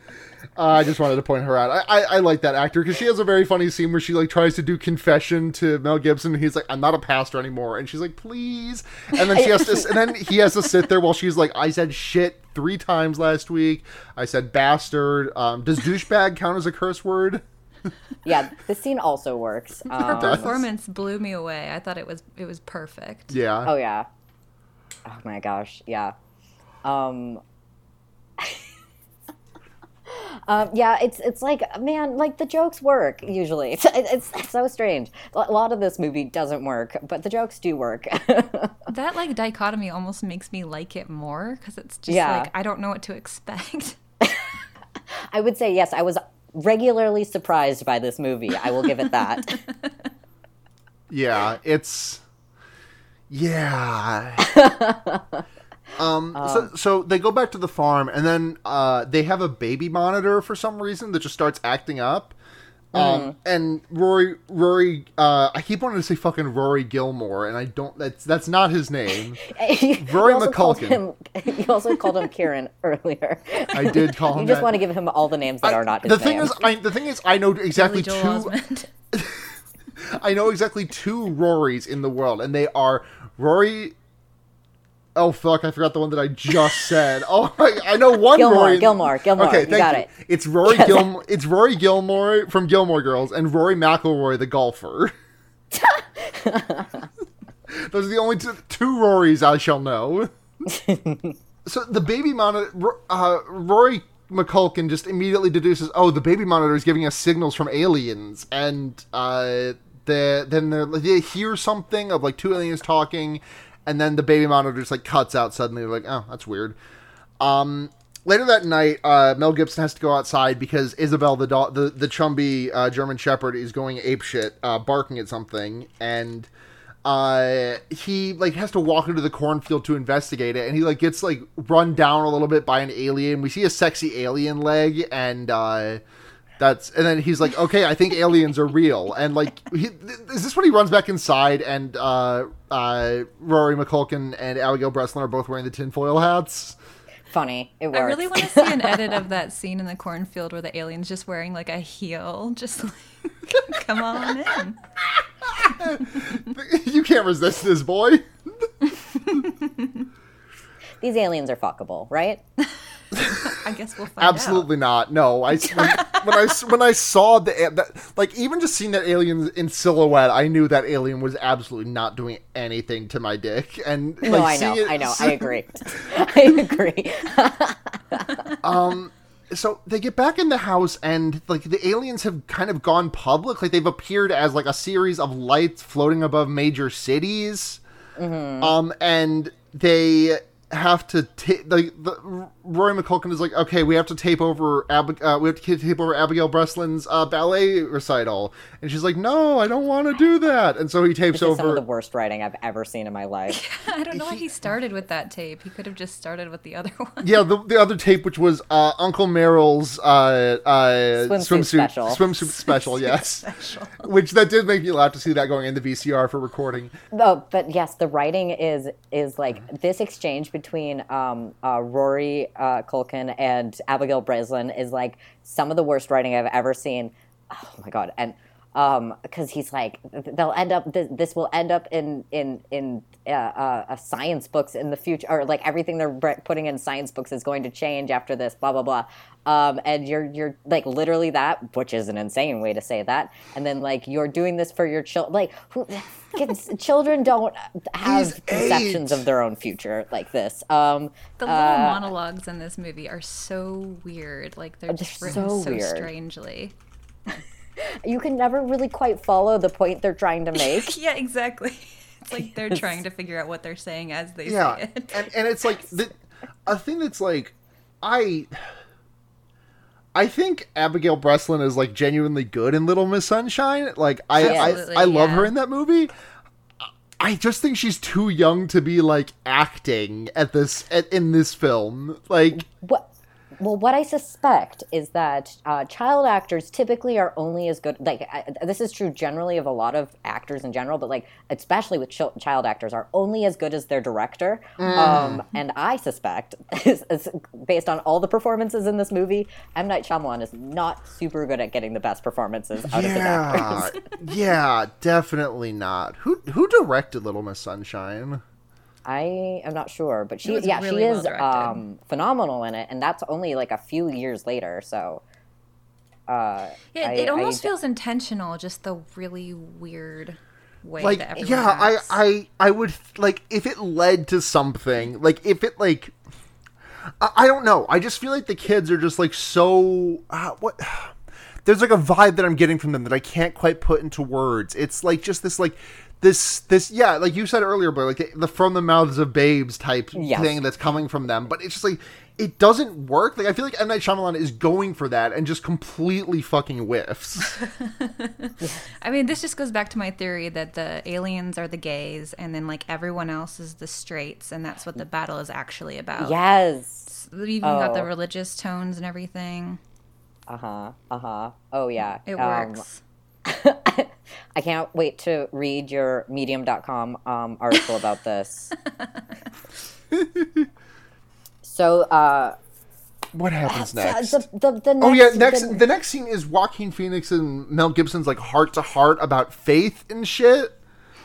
I just wanted to point her out. I, I, I like that actor because she has a very funny scene where she like tries to do confession to Mel Gibson. And he's like, "I'm not a pastor anymore," and she's like, "Please." And then she has to, and then he has to sit there while she's like, "I said shit three times last week. I said bastard. Um, does douchebag count as a curse word?" Yeah, the scene also works. Her Um, performance blew me away. I thought it was it was perfect. Yeah. oh yeah. Oh my gosh, yeah. Um, um, yeah, it's it's like man, like the jokes work usually. It's, it's, it's so strange. A lot of this movie doesn't work, but the jokes do work. That like dichotomy almost makes me like it more because it's just Yeah. like I don't know what to expect. I would say yes. I was regularly surprised by this movie. I will give it that. Yeah, it's yeah. Um, so so they go back to the farm and then uh they have a baby monitor for some reason that just starts acting up. Um, and Rory, Rory, uh, I keep wanting to say fucking Rory Gilmore, and I don't. That's that's not his name. Rory also called McCulkin. him- You also called him Kieran earlier. I did call him. You just that. want to give him all the names that are not his the thing name. is, I the thing is, I know exactly two. Osment. I know exactly two Rorys in the world, and they are Rory. Oh fuck! I forgot the one that I just said. Oh, I, I know one Gilmore, Rory. Gilmore, Gilmore. Okay, You got you. it. It's Rory Gilmore. It's Rory Gilmore from Gilmore Girls, and Rory McIlroy, the golfer. Those are the only two, two Rorys I shall know. so the baby monitor, uh, Rory McCulkin just immediately deduces, oh, the baby monitor is giving us signals from aliens, and uh, the, then they hear something of like two aliens talking, and then the baby monitor just like cuts out suddenly. They're like, oh, that's weird. Um, later that night, uh, Mel Gibson has to go outside because Isabel, the do- the the chumby uh, German Shepherd, is going apeshit, uh, barking at something, and uh, he like has to walk into the cornfield to investigate it, and he like gets like run down a little bit by an alien. We see a sexy alien leg, and uh, that's and then he's like, okay, I think aliens are real, and like, he, is this when he runs back inside and uh, uh, Rory McCulkin and Abigail Breslin are both wearing the tinfoil hats? Funny. It works. I really want to see an edit of that scene in the cornfield where the alien's just wearing like a heel, just like come on in. you can't resist this boy. These aliens are fuckable, right? I guess we'll find out. Absolutely not. No, I when, when I when I saw the that, like even just seeing that alien in silhouette, I knew that alien was absolutely not doing anything to my dick. And No, like, I know. it- I know. I agree. I agree. um, so they get back in the house and like the aliens have kind of gone public like they've appeared as like a series of lights floating above major cities um and they have to take like the Rory McCulkin is like okay we have to tape over Ab- uh, we have to tape over Abigail Breslin's uh, ballet recital and she's like no I don't want to do that and so he tapes This is some of over the worst writing I've ever seen in my life. I don't know why he started with that tape. He could have just started with the other one. yeah, the, the other tape, which was uh, Uncle Merrill's uh, uh, Swimsuit swimsuit special. swimsuit special, yes, Special. which that did make me laugh to see that going in the VCR for recording. Oh, but yes, the writing is is like this exchange between um, uh, Rory uh, Culkin and Abigail Breslin is like some of the worst writing I've ever seen. Oh my god! And because he's like they'll end up this, this will end up in in in uh, uh, uh, science books in the future or like everything they're putting in science books is going to change after this blah blah blah um, and you're you're like literally that which is an insane way to say that and then like you're doing this for your children like who, kids, children don't have He's conceptions eight. of their own future like this um, The little monologues in this movie are so weird. Like they're just they're written so so, strangely. you can never really quite follow the point they're trying to make Yeah, exactly. It's like they're trying to figure out what they're saying as they yeah. say it. and, and it's like the, a thing that's like i i think abigail breslin is like genuinely good in little miss sunshine. Like i Absolutely, I, I love her in that movie. I just think she's too young to be like acting at this at, in this film. Like what well what i suspect is that uh, child actors typically are only as good like I, this is true generally of a lot of actors in general but like especially with chil- child actors are only as good as their director. Um, and i suspect is, is based on all the performances in this movie m. Night Shyamalan is not super good at getting the best performances out of his yeah. actors. Yeah definitely not. Who who directed little miss sunshine I am not sure, but she was yeah really she is directed. um, phenomenal in it, and that's only like a few years later. So uh, Yeah, I- it almost I- feels intentional, just the really weird way like that everyone yeah i i i would like if it led to something like if it like i, I don't know i just feel like the kids are just like so uh, what there's like a vibe that i'm getting from them that i can't quite put into words it's like just this like this this yeah like you said earlier but like the from the mouths of babes type Yes. thing that's coming from them but it's just like it doesn't work like i feel like M. Night Shyamalan is going for that and just completely fucking whiffs I mean, this just goes back to my theory that the aliens are the gays, and then like everyone else is the straights, and that's what the battle is actually about. yes, We've even got the Oh. religious tones and everything. Uh huh, uh huh. Oh yeah, It Um, works. I can't wait to read your Medium.com um, article about this. so uh, what happens next the, the, the next, Oh yeah, next the- the next scene is Joaquin Phoenix and Mel Gibson's like heart to heart about faith and shit.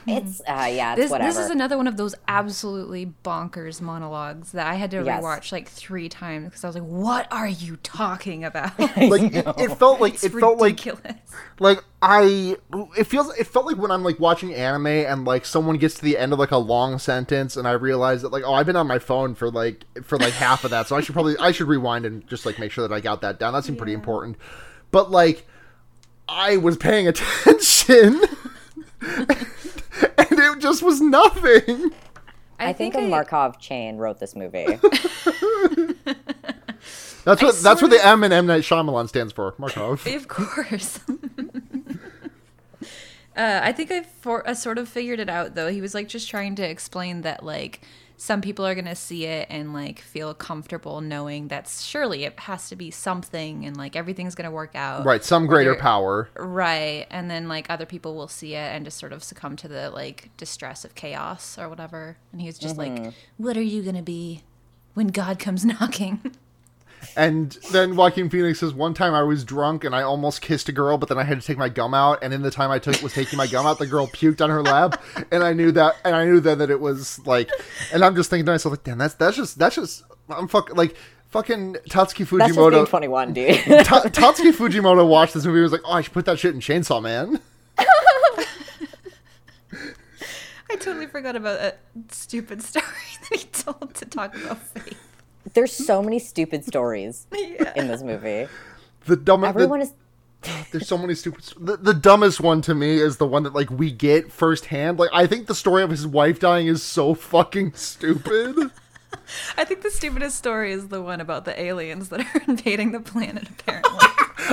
It's uh, yeah, it's This, whatever. this is another one of those absolutely bonkers monologues that I had to Yes. rewatch like three times because I was like, "What are you talking about?" Like it, it felt like It's it felt like ridiculous. like I it feels it felt like when I'm like watching anime and like someone gets to the end of like a long sentence and I realize that like oh I've been on my phone for like for like half of that so I should probably I should rewind and just like make sure that I got that down. That seemed pretty important. But like I was paying attention and it just was nothing. I think, a I- Markov chain wrote this movie. That's what that's sort what the M and M Night Shyamalan stands for. Markov. Of course. uh, I think I for I sort of figured it out though. He was like just trying to explain that like some people are gonna see it and like feel comfortable knowing that surely it has to be something and like everything's gonna work out. Right, some greater Whether- power. Right. And then like other people will see it and just sort of succumb to the like distress of chaos or whatever. And he was just like, mm-hmm. What are you gonna be when God comes knocking? And then Joaquin Phoenix says, "One time I was drunk and I almost kissed a girl, but then I had to take my gum out. And in the time I took was taking my gum out, the girl puked on her lap, and I knew that. And I knew then that it was like. And I'm just thinking to myself, like, damn, that's that's just that's just I'm fuck like fucking Tatsuki That's just being Fujimoto. 21, dude. Ta- Tatsuki Fujimoto watched this movie. and was like, oh, I should put that shit in Chainsaw Man. I totally forgot about that stupid story that he told to talk about faith. There's so many stupid stories Yeah. in this movie. The dumbest. Everyone is There's so many stupid. The, the dumbest one to me is the one that like we get firsthand. Like I think the story of his wife dying is so fucking stupid. I think the stupidest story is the one about the aliens that are invading the planet, apparently.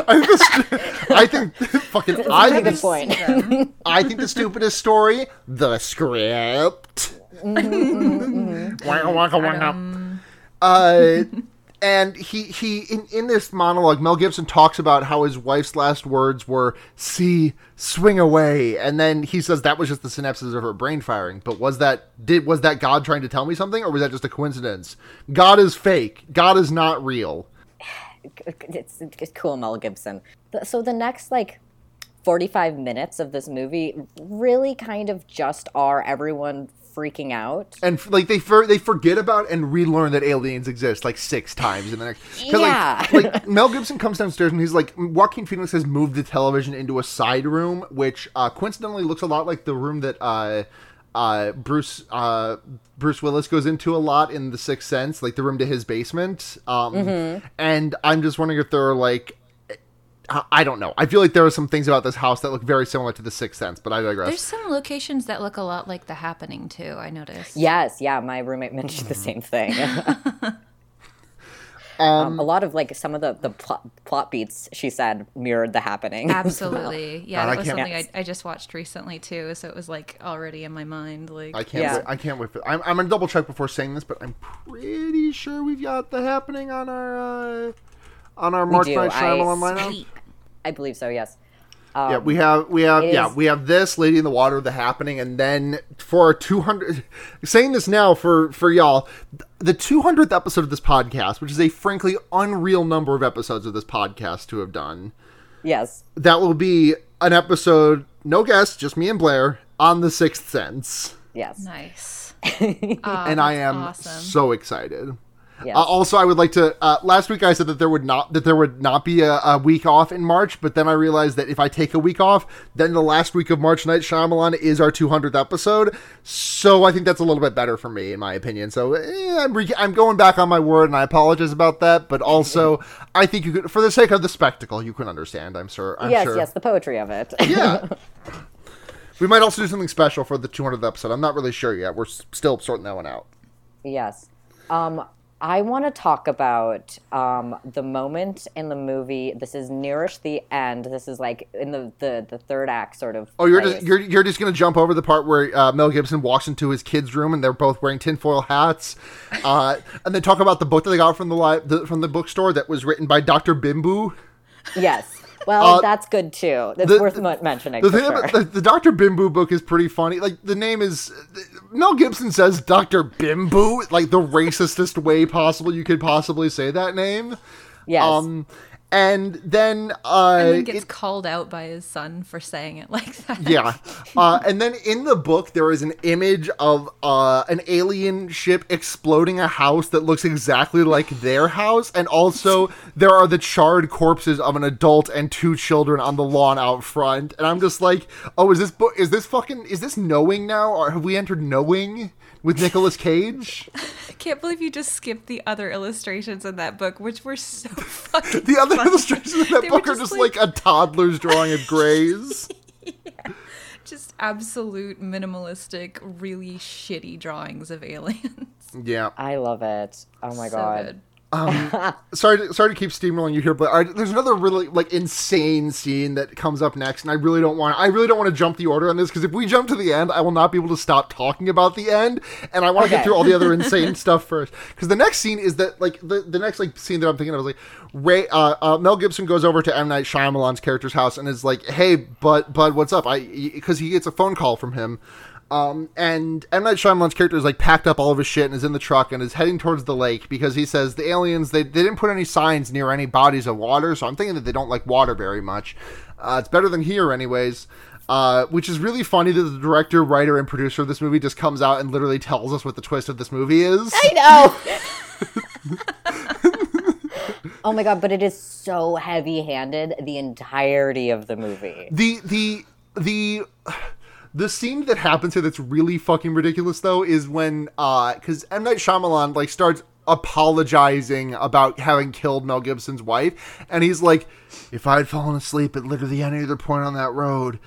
I think, the, I think fucking That's a I think, good point. I think the stupidest story, the script. Mm-hmm, mm-hmm, mm-hmm. Waka, waka, waka. Uh, and he he in, in this monologue, Mel Gibson talks about how his wife's last words were "See, swing away," and then he says that was just the synapses of her brain firing. But was that did was that God trying to tell me something, or was that just a coincidence? God is fake. God is not real. it's, it's cool, Mel Gibson. So the next like 45 minutes of this movie really kind of just are everyone freaking out. and like they for, they forget about and relearn that aliens exist like six times in the next. Yeah. Like, like Mel Gibson comes downstairs and he's like, Joaquin Phoenix has moved the television into a side room, which uh, coincidentally looks a lot like the room that uh, uh, Bruce uh, Bruce Willis goes into a lot in The Sixth Sense, like the room to his basement. Um, Mm-hmm. And I'm just wondering if there are like. I- I don't know. I feel like there are some things about this house that look very similar to The Sixth Sense, but I digress. There's some locations that look a lot like The Happening too. I noticed. Yes, yeah, my roommate mentioned the same thing. Um, um, a lot of like some of the the plot, plot beats she said mirrored the happening. Absolutely. Yeah, God, I that was can't- something I, I just watched recently too, so it was like already in my mind. Like I can't. Yeah. Wait, I can't wait. For, I'm, I'm gonna double check before saying this, but I'm pretty sure we've got the happening on our uh, on our March do. Night I- Shyamalan lineup. I believe so. Yes. yeah, um, we have we have yeah is- we have this Lady in the Water, the happening, and then for our 200. Saying this now for for y'all, the 200th episode of this podcast, which is a frankly unreal number of episodes of this podcast to have done. Yes. That will be an episode, no guests, just me and Blair on the Sixth Sense, Yes. Nice. Ah, and I am awesome. so excited. Yes. Uh, also, I would like to. Uh, last week, I said that there would not that there would not be a, a week off in March, but then I realized that if I take a week off, then the last week of March Night Shyamalan is our 200th episode. So I think that's a little bit better for me, in my opinion. So eh, I'm re- I'm going back on my word, and I apologize about that. But also, I think you could, for the sake of the spectacle, you can understand. I'm sure. I'm yes. sure. Yes. The poetry of it. Yeah. we might also do something special for the 200th episode. I'm not really sure yet. We're still sorting that one out. Yes. Um, I want to talk about um, the moment in the movie. This is nearish the end. This is like in the, the, the third act, sort of. Oh, you're place. just you're you're just gonna jump over the part where uh, Mel Gibson walks into his kid's room and they're both wearing tinfoil hats, uh, and they talk about the book that they got from the, li- the from the bookstore that was written by Doctor Bimbu. Yes. Well, Uh, that's good too. That's the- worth mo- mentioning. The thing sure. about the, the Doctor Bimbu book is pretty funny. Like the name is Mel Gibson says Doctor Bimbo, like the racistest way possible you could possibly say that name. yes. Um, and then uh, And then gets it- called out by his son for saying it like that. yeah. Uh, and then in the book, there is an image of uh, an alien ship exploding a house that looks exactly like their house. And also, there are the charred corpses of an adult and two children on the lawn out front. And I'm just like, oh, is this book? Is this fucking? Is this knowing now? Or have we entered knowing with Nicolas Cage? I can't believe you just skipped the other illustrations in that book, which were so fucking. The other illustrations in that They were book are just just like, like- a toddler's drawing of grays. just absolute minimalistic, really shitty drawings of aliens. yeah. I love it. Oh my so god. good. Sorry to, sorry to keep steamrolling you here, but I, there's another really like insane scene that comes up next, and I really don't want I really don't want to jump the order on this because if we jump to the end, I will not be able to stop talking about the end, and I want to get through all the other insane stuff first. Because the next scene is that like the, the next like scene that I'm thinking of is like Ray uh, uh, Mel Gibson goes over to M Night Shyamalan's character's house and is like, "Hey, bud, bud, what's up?" I because he gets a phone call from him. Um, and M. Night Shyamalan's character is like packed up all of his shit and is in the truck and is heading towards the lake because he says the aliens they, they didn't put any signs near any bodies of water, so I'm thinking that they don't like water very much. Uh, it's better than here, anyways. Uh, which is really funny that the director, writer, and producer of this movie just comes out and literally tells us what the twist of this movie is. I know. oh my god, but it is so heavy-handed the entirety of the movie. the the the the scene that happens here that's really fucking ridiculous though is when uh because M Night Shyamalan like starts apologizing about having killed Mel Gibson's wife, and he's like, "If I had fallen asleep at literally any other point on that road,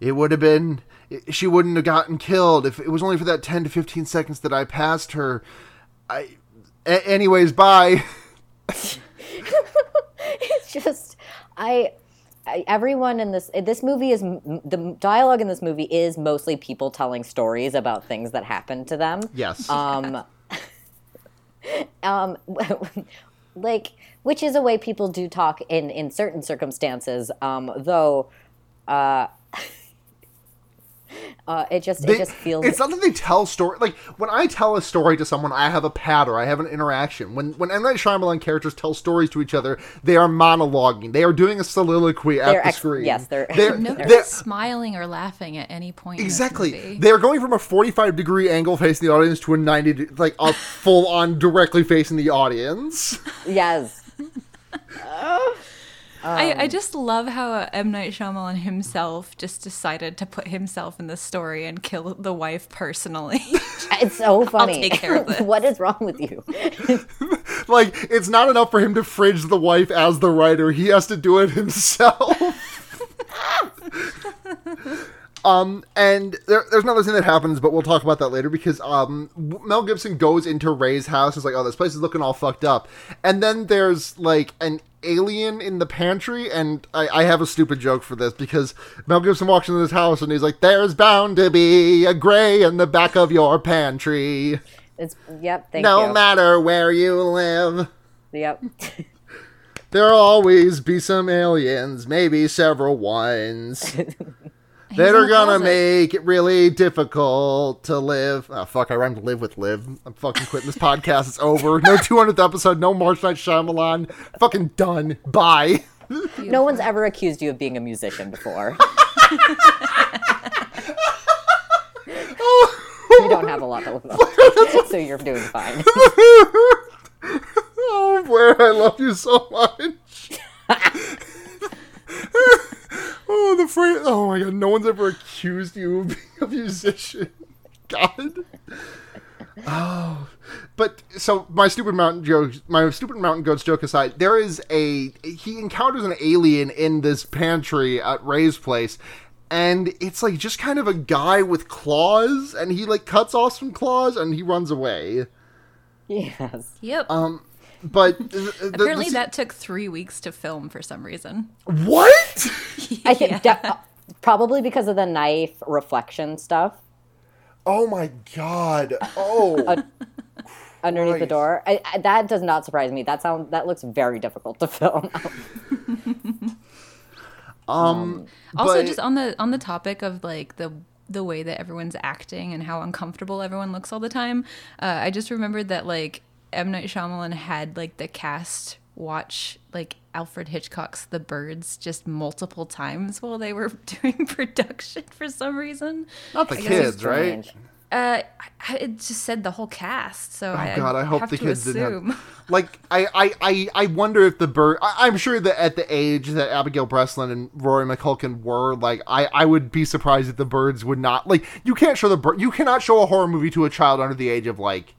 it would have been." She wouldn't have gotten killed if it was only for that ten to fifteen seconds that I passed her. I, a- anyways, bye. It's just I everyone in this this movie is the dialogue in this movie is mostly people telling stories about things that happened to them. Yes. Um um like which is a way people do talk in in certain circumstances um though uh Uh, it just They- it just feels It's not that they tell story like when I tell a story to someone, I have a patter, I have an interaction. When when M Night Shyamalan characters tell stories to each other, they are monologuing. They are doing a soliloquy at They're the ex- screen. yes, they're- they're, Nobody's they're- smiling or laughing at any point. exactly. They're going from a forty-five degree angle facing the audience to a ninety, like a full on directly facing the audience. yes. I, Um, I just love how uh, M Night Shyamalan himself just decided to put himself in the story and kill the wife personally. It's so funny. take care of this. what is wrong with you? like it's not enough for him to fridge the wife as the writer; he has to do it himself. Um, and there, there's another thing that happens, but we'll talk about that later because um, Mel Gibson goes into Ray's house. It's like, oh, this place is looking all fucked up. And then there's like an alien in the pantry, and I, I have a stupid joke for this because Mel Gibson walks into this house and he's like, "There's bound to be a gray in the back of your pantry, It's yep. Thank no you. matter where you live." Yep. There'll always be some aliens, maybe several ones. that are gonna closet. make it really difficult to live. Oh, fuck, I rhymed live with live. I'm fucking quitting this podcast. It's over. No 200th episode, no March Night Shyamalan. Fucking done. Bye. no one's ever accused you of being a musician before. you don't have a lot to live up, so you're doing fine. oh, Blair, I love you so much. Oh. Oh my god, no one's ever accused you of being a musician. God. Oh, but so my stupid mountain joke, my stupid mountain goats joke aside, there is a he encounters an alien in this pantry at Ray's place, and it's like just kind of a guy with claws, and he like cuts off some claws and he runs away. Yes. Yep. Um, but the, the- Apparently, the- that took three weeks to film for some reason. what? I think de- probably because of the knife reflection stuff Oh my god! Oh, underneath the door. I, I, that does not surprise me. That sounds that looks very difficult to film. um. Also, but- just on the on the topic of like the the way that everyone's acting and how uncomfortable everyone looks all the time, uh, I just remembered that like M Night Shyamalan had like the cast watch like Alfred Hitchcock's The Birds just multiple times while they were doing production for some reason. not the I guess kids, right? Strange. Uh, it just said the whole cast, so I, Oh god, I hope have the to kids assume. didn't have. Like, I, I, I, I wonder if the bird. I, I'm sure that at the age that Abigail Breslin and Rory McCulkin were, like, I, I would be surprised if the birds would not. Like, you can't show the bird. You cannot show a horror movie to a child under the age of like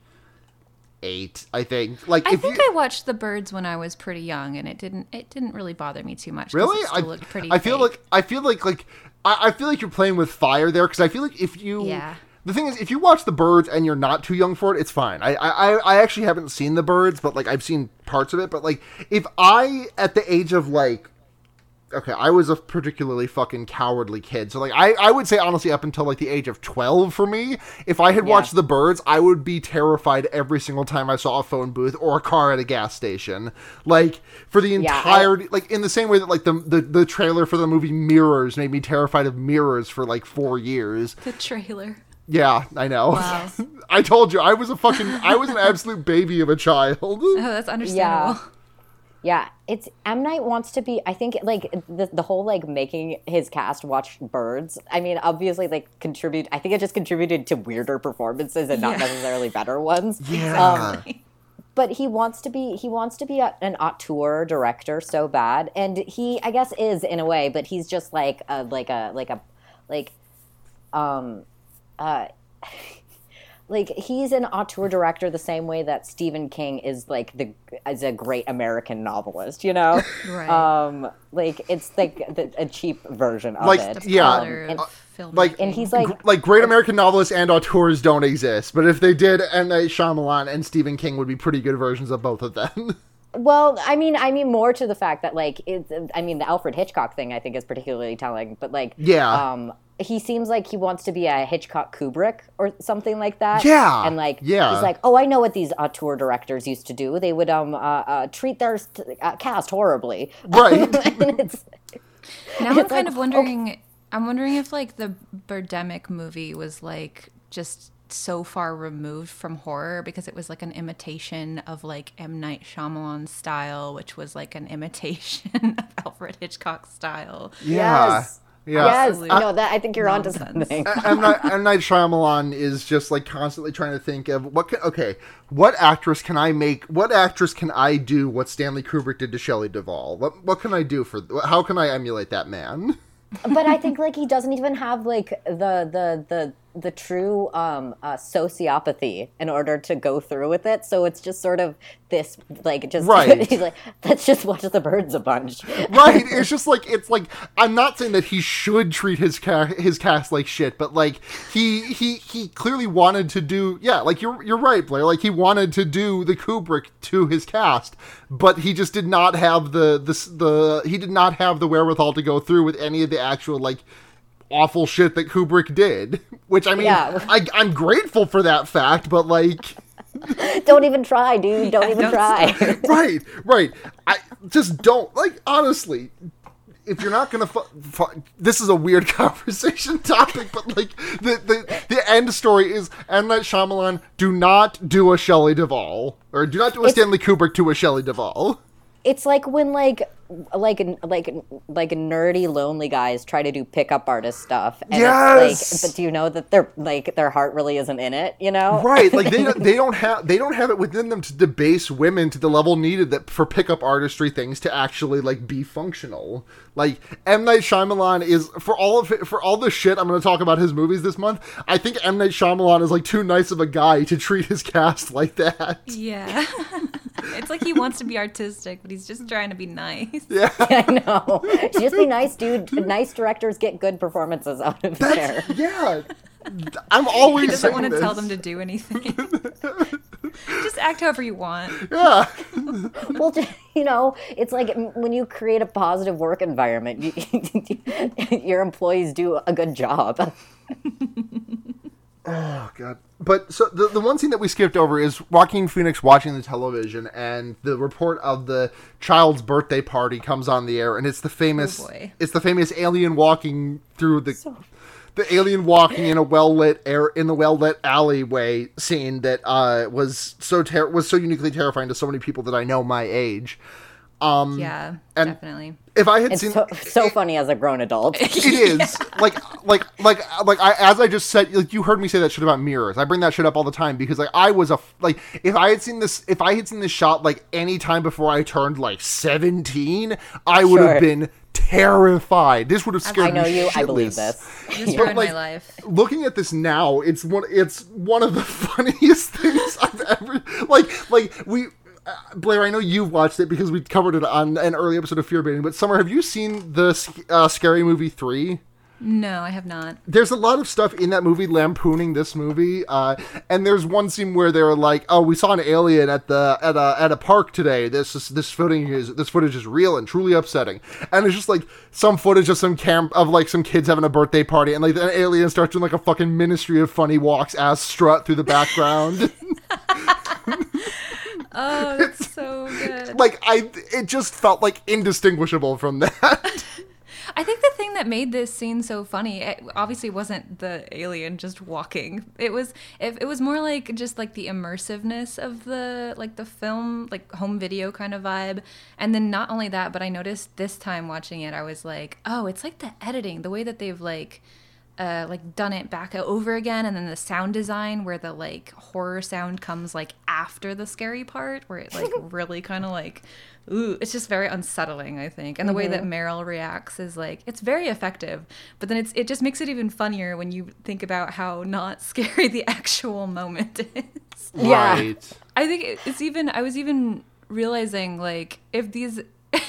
eight. I think. Like, I think you. I watched The Birds when I was pretty young, and it didn't it didn't really bother me too much. Really, I, looked pretty. I feel fake. like I feel like like I, I feel like you're playing with fire there because I feel like if you Yeah. the thing is if you watch the birds and you're not too young for it, it's fine. I I I actually haven't seen the birds, but like I've seen parts of it. But like if I at the age of like okay, I was a particularly fucking cowardly kid. So like I, I would say honestly up until like the age of 12 for me, if I had Yeah. watched The Birds, I would be terrified every single time I saw a phone booth or a car at a gas station. Like for the I- like in the same way that like the, the the trailer for the movie Mirrors made me terrified of mirrors for like 4 years. the trailer. Yeah, I know. Wow. I told you I was a fucking I was an absolute baby of a child. Oh, that's understandable. Yeah, it's M Night wants to be. I think like the the whole like making his cast watch birds. I mean, obviously like contribute. I think it just contributed to weirder performances and not Yeah. necessarily better ones. Yeah. But he wants to be. He wants to be a, an auteur director so bad, and he I guess is in a way. But he's just like a like a like a like um uh like he's an auteur director the same way that Stephen King is like the is a great American novelist, you know? Right. Um like it's like the, a cheap version of Like, it. yeah. Um, and, of like- and he's like like great American novelists and auteurs don't exist, but if they did, and Shyamalan and Stephen King would be pretty good versions of both of them. Well, I mean, I mean more to the fact that like it's. I mean, the Alfred Hitchcock thing I think is particularly telling. But like, Yeah. um, he seems like he wants to be a Hitchcock Kubrick or something like that. Yeah, and like, yeah. he's like, oh, I know what these auteur directors used to do. They would um uh, uh, treat their st- uh, cast horribly. Right. it's now I'm kind like, of wondering I'm wondering if like the Birdemic movie was like just so far removed from horror because it was like an imitation of like M Night Shyamalan's style, which was like an imitation of Alfred Hitchcock's style. Yeah. Yes. Yeah. Yes, Absolute no, that I think you're onto nonsense. something. M Night, M Night Shyamalan is just like constantly trying to think of what. Can, okay, what actress can I make? What actress can I do? What Stanley Kubrick did to Shelley Duvall? What what can I do for? How can I emulate that man? but I think like he doesn't even have like the the the the true um uh, sociopathy in order to go through with it. So it's just sort of this like just Right. he's like let's just watch the birds a bunch. right it's just like it's like i'm not saying that he should treat his ca- his cast like shit but like he he he clearly wanted to do yeah like you're you're right blair like he wanted to do the kubrick to his cast but he just did not have the this the he did not have the wherewithal to go through with any of the actual like awful shit that kubrick did which i mean Yeah. I, i'm grateful for that fact but like don't even try, dude. Don't even don't try. right, right. I just don't like honestly. If you're not gonna, fu- fu- this is a weird conversation topic, but like the the the end story is M Night Shyamalan do not do a Shelley Duvall or do not do a It's- Stanley Kubrick to a Shelley Duvall. it's like when like like like like nerdy lonely guys try to do pickup artist stuff and Yes! it's like but do you know that their like their heart really isn't in it you know Right, like they don't, they don't have they don't have it within them to debase women to the level needed that for pickup artistry things to actually like be functional. Like M Night Shyamalan is for all of it, for all the shit I'm going to talk about his movies this month. I think M Night Shyamalan is like too nice of a guy to treat his cast like that. Yeah. it's like he wants to be artistic, but he's just trying to be nice. Yeah, i know just be nice dude nice directors get good performances out of there yeah. I'm always He doesn't want to this. tell them to do anything. just act however you want. Yeah, well you know it's like when you create a positive work environment you, your employees do a good job Oh god. But so the the one scene that we skipped over is Joaquin Phoenix watching the television and the report of the child's birthday party comes on the air and it's the famous Oh, it's the famous alien walking through the the alien walking in a well lit air in the well lit alleyway scene that uh was so ter- was so uniquely terrifying to so many people that I know my age. Um, yeah, and- definitely. If I had it's seen so, so funny as a grown adult it is like like like like I as I just said like you heard me say that shit about mirrors. I bring that shit up all the time because like I was a like if I had seen this if I had seen this shot like any time before I turned like 17, I would have been terrified. This would have scared i know me you i believe shitless. this Just But, ruined like, my life. Looking at this now, it's one it's one of the funniest things I've ever like like we Blair, I know you've watched it because we covered it on an early episode of Fear Baiting, but Summer, have you seen the uh, Scary Movie 3? No, I have not. there's a lot of stuff in that movie lampooning this movie uh, and there's one scene where they're like oh we saw an alien at the at a at a park today this is, this footage is this footage is real and truly upsetting and it's just like some footage of some camp of like some kids having a birthday party and like an alien starts doing like a fucking ministry of funny walks as strut through the background Oh, that's so good. like i it just felt like indistinguishable from that I think the thing that made this scene so funny, it obviously wasn't the alien just walking. It was it, it was more like just like the immersiveness of the like the film, like home video kind of vibe. And then not only that, but I noticed this time watching it, I was like, oh, it's like the editing, the way that they've like uh, like done it back over again, and then the sound design where the like horror sound comes like after the scary part, where it like really kind of like, ooh, it's just very unsettling. I think, and the way that Merrill reacts is like it's very effective, but then it's it just makes it even funnier when you think about how not scary the actual moment is. Yeah. I think it's even. I was even realizing like if these.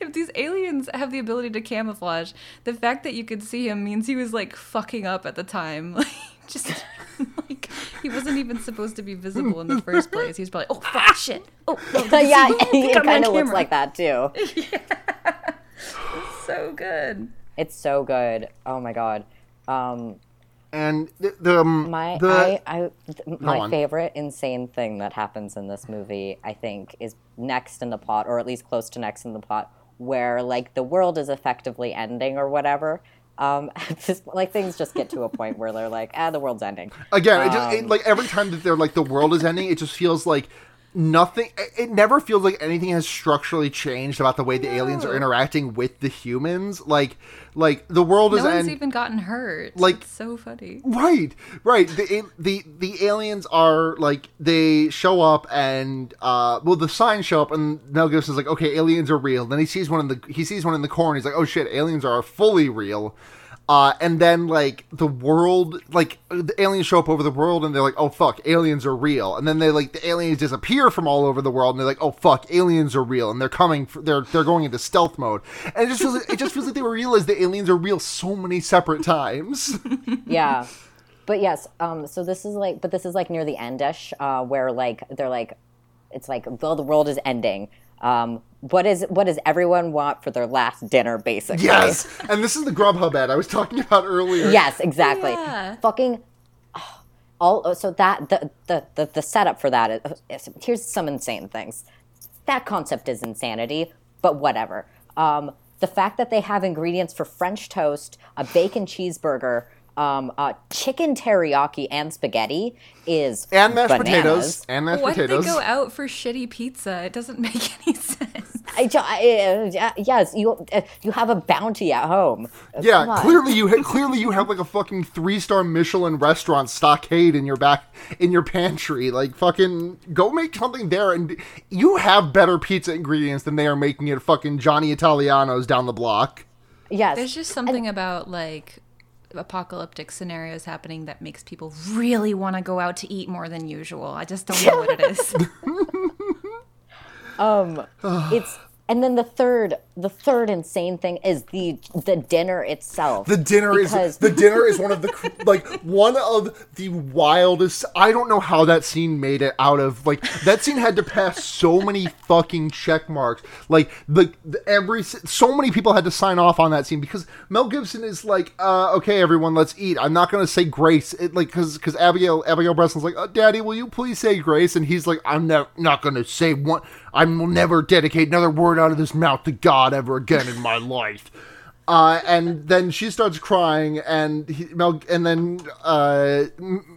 If these aliens have the ability to camouflage, the fact that you could see him means he was like fucking up at the time. Like, just like he wasn't even supposed to be visible in the first place. He's probably, oh fuck, shit. Oh, oh yeah Pick it kind of looks like that too It's so good. it's so good oh my god um and the, the, um, My the I, I th- my on. favorite insane thing that happens in this movie, I think, is next in the plot, or at least close to next in the plot, where like the world is effectively ending or whatever. Um, just, like things just get to a point where they're like, ah, the world's ending. Again, it just it, Um, like every time that they're like the world is ending, it just feels like nothing. it- never feels like anything has structurally changed about the way the aliens are interacting with the humans. Like, like the world No is one's end. even gotten hurt. like- it's so funny. Right, right. The the the aliens are like they show up and uh well the signs show up and Mel Gibson's like okay aliens are real. Then he sees one in the he sees one in the corner. He's like oh shit aliens are fully real. Uh, and then like the world like the aliens show up over the world and they're like oh fuck aliens are real. And then they like the aliens disappear from all over the world and they're like oh fuck aliens are real. And they're coming for, they're they're going into stealth mode. And it just feels like, it just feels like they realize the aliens are real so many separate times. Yeah. But yes um so this is like but this is like near the endish uh where like they're like it's like well the world is ending um what is what does everyone want for their last dinner basically? Yes, and this is the Grubhub ad I was talking about earlier. yes exactly. Yeah. fucking oh, all so that the, the the the setup for that is, is here's some insane things. That concept is insanity but whatever. Um the fact that they have ingredients for french toast a bacon cheeseburger um, uh, chicken teriyaki and spaghetti is and mashed bananas. potatoes. And mashed Why did potatoes. they go out for shitty pizza? It doesn't make any sense. I, ju- I, uh, yes, you uh, you have a bounty at home. Uh, yeah, clearly you ha- clearly you have like a fucking three star Michelin restaurant stockade in your back in your pantry. Like fucking go make something there, and you have better pizza ingredients than they are making at fucking Johnny Italiano's down the block. Yes, There's just something about like apocalyptic scenarios happening that makes people really want to go out to eat more than usual. I just don't know what it is. um, it's and then the third the third insane thing is the the dinner itself. The dinner Because- is the dinner is one of the like one of the wildest. I don't know how that scene made it out of like that scene had to pass so many fucking check marks. Like the, the every so many people had to sign off on that scene because Mel Gibson is like, uh, okay, everyone, let's eat. I'm not gonna say grace, it, like because because Abigail Abigail Breslin's like, uh, Daddy, will you please say grace? And he's like, I'm ne- not gonna say one. I will never dedicate another word out of this mouth to God ever again in my life. Uh, and then she starts crying, and he, Mel, and then uh,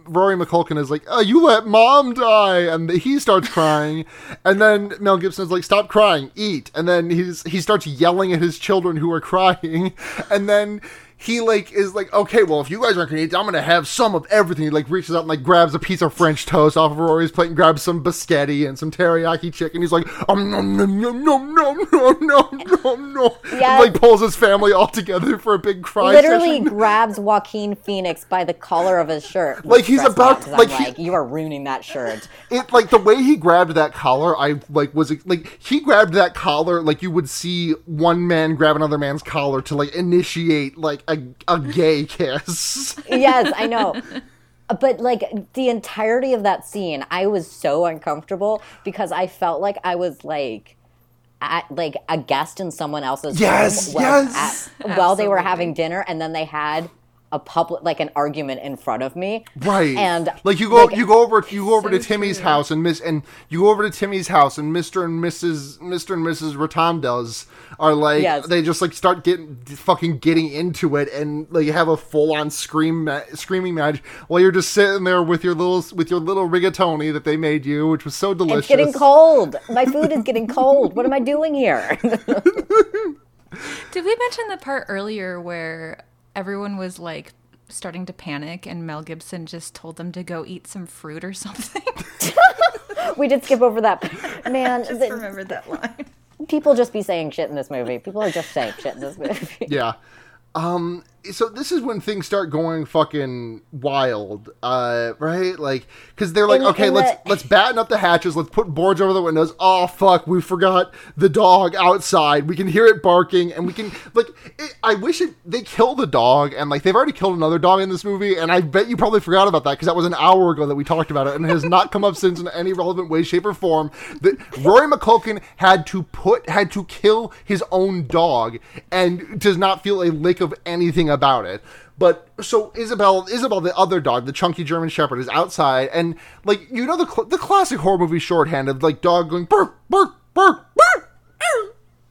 Rory McCulkin is like, "Oh, you let mom die," and he starts crying, and then Mel Gibson's like, "Stop crying, eat," and then he's he starts yelling at his children who are crying, and then he like is like, "Okay, well, if you guys aren't gonna eat, I'm gonna have some of everything." He like reaches out and like grabs a piece of French toast off of Rory's plate and grabs some biscotti and some teriyaki chicken. He's like, "Um, nom nom nom nom nom nom nom nom nom," and, Yeah. like pulls his family all together for a big cry Literally session. grabs Joaquin Phoenix by the collar of his shirt. Like, he's about- I'm like, he- like you are ruining that shirt. It like the way he grabbed that collar. I like was like he grabbed that collar like you would see one man grab another man's collar to like initiate like a a gay kiss. yes, I know. But like the entirety of that scene, I was so uncomfortable because I felt like I was like at like a guest in someone else's Yes, home while, yes. at- while they were having dinner and then they had a public like an argument in front of me. Right. And like you go like, you go over you go over to Timmy's true. house and miss and you go over to Timmy's house and Mr. and Mrs. Mr. and Mrs. Rotondas are like Yes. they just like start getting fucking getting into it and like you have a full on scream ma- screaming match while you're just sitting there with your little with your little rigatoni that they made you which was so delicious. It's getting cold. My food is getting cold. What am I doing here? Did we mention the part earlier where everyone was like starting to panic and Mel Gibson just told them to go eat some fruit or something? we did skip over that. Man, just the- remembered that line. people just be saying shit in this movie. People are just saying shit in this movie. Yeah. Um so this is when things start going fucking wild, uh, right? Like, because they're like, In- okay, in let's the- let's batten up the hatches, let's put boards over the windows. Oh fuck, we forgot the dog outside. We can hear it barking, and we can like. It, I wish it, they kill the dog, and like they've already killed another dog in this movie, and I bet you probably forgot about that because that was an hour ago that we talked about it, and it has not come up since in any relevant way, shape, or form. That Rory McCulkin had to put had to kill his own dog, and does not feel a lick of anything about it. But so Isabel, Isabel, the other dog, the chunky German Shepherd, is outside, and like you know the cl- the classic horror movie shorthand of like dog going bark bark bark bark.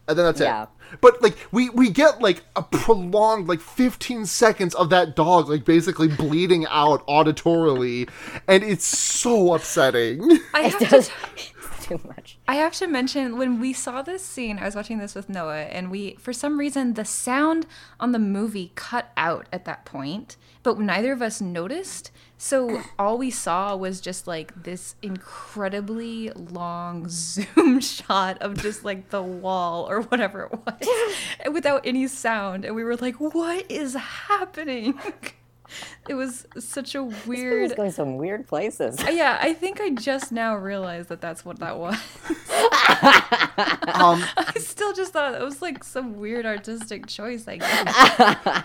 and then that's Yeah. it. But like we we get like a prolonged like 15 seconds of that dog like basically bleeding out auditorily, and it's so upsetting. I have to does it's too much. I have to mention when we saw this scene, I was watching this with Noah, and we, for some reason, the sound on the movie cut out at that point, but neither of us noticed. So all we saw was just like this incredibly long zoom shot of just like the wall or whatever it was, without any sound. And we were like, what is happening? It was such a Weird. weird. going some weird places. Yeah, I think I just now realized that that's what that was. Um, I still just thought it was like some weird artistic choice, I guess.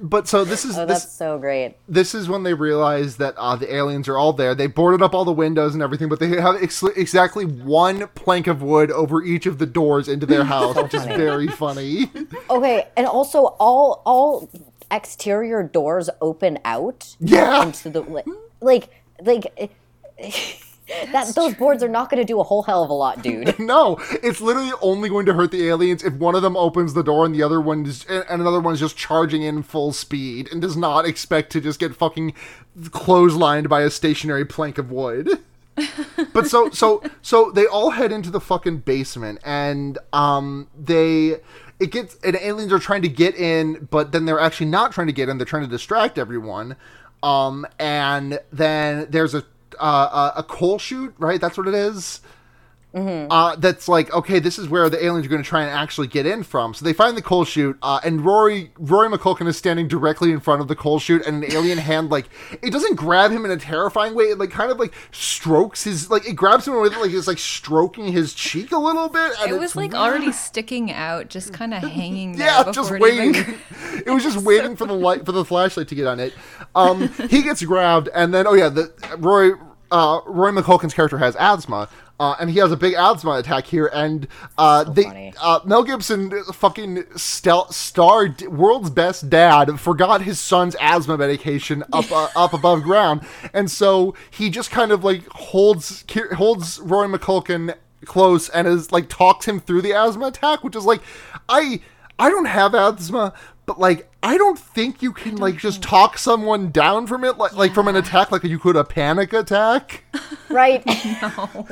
but so this is Oh, this that's so great. this is when they realize that uh, the aliens are all there. They boarded up all the windows and everything, but they have ex- exactly one plank of wood over each of the doors into their house, which is very funny. Okay, and also all all exterior doors open out Yeah. into the like like that those boards are not going to do a whole hell of a lot, dude. No, it's literally only going to hurt the aliens if one of them opens the door and the other one is, and another one's just charging in full speed and does not expect to just get fucking clotheslined by a stationary plank of wood. but so so so they all head into the fucking basement and um they it gets and aliens are trying to get in but then they're actually not trying to get in. They're trying to distract everyone. Um and then there's a uh, a, a coal chute right? That's what it is uh, that's like okay this is where the aliens are going to try and actually get in from so they find the coal chute uh, and rory rory mcculkin is standing directly in front of the coal chute and an alien hand like it doesn't grab him in a terrifying way it like kind of like strokes his like it grabs him with like it's like stroking his cheek a little bit and It was like already sticking out, just kind of hanging there. yeah, just it waiting. even- it was just waiting for the light for the flashlight to get on it. Um, he gets grabbed, and then oh yeah, the Roy uh, Roy McCulkin's character has asthma. Uh, and he has a big asthma attack here, and uh, they uh, Mel Gibson, fucking stel- star, d- world's best dad, forgot his son's asthma medication up uh, up above ground, and so he just kind of like holds holds Roy McCulkin close and is like talks him through the asthma attack, which is like, I I don't have asthma, but like I don't think you can like just talk someone down from it, like like from an attack, like you could a panic attack. right? No.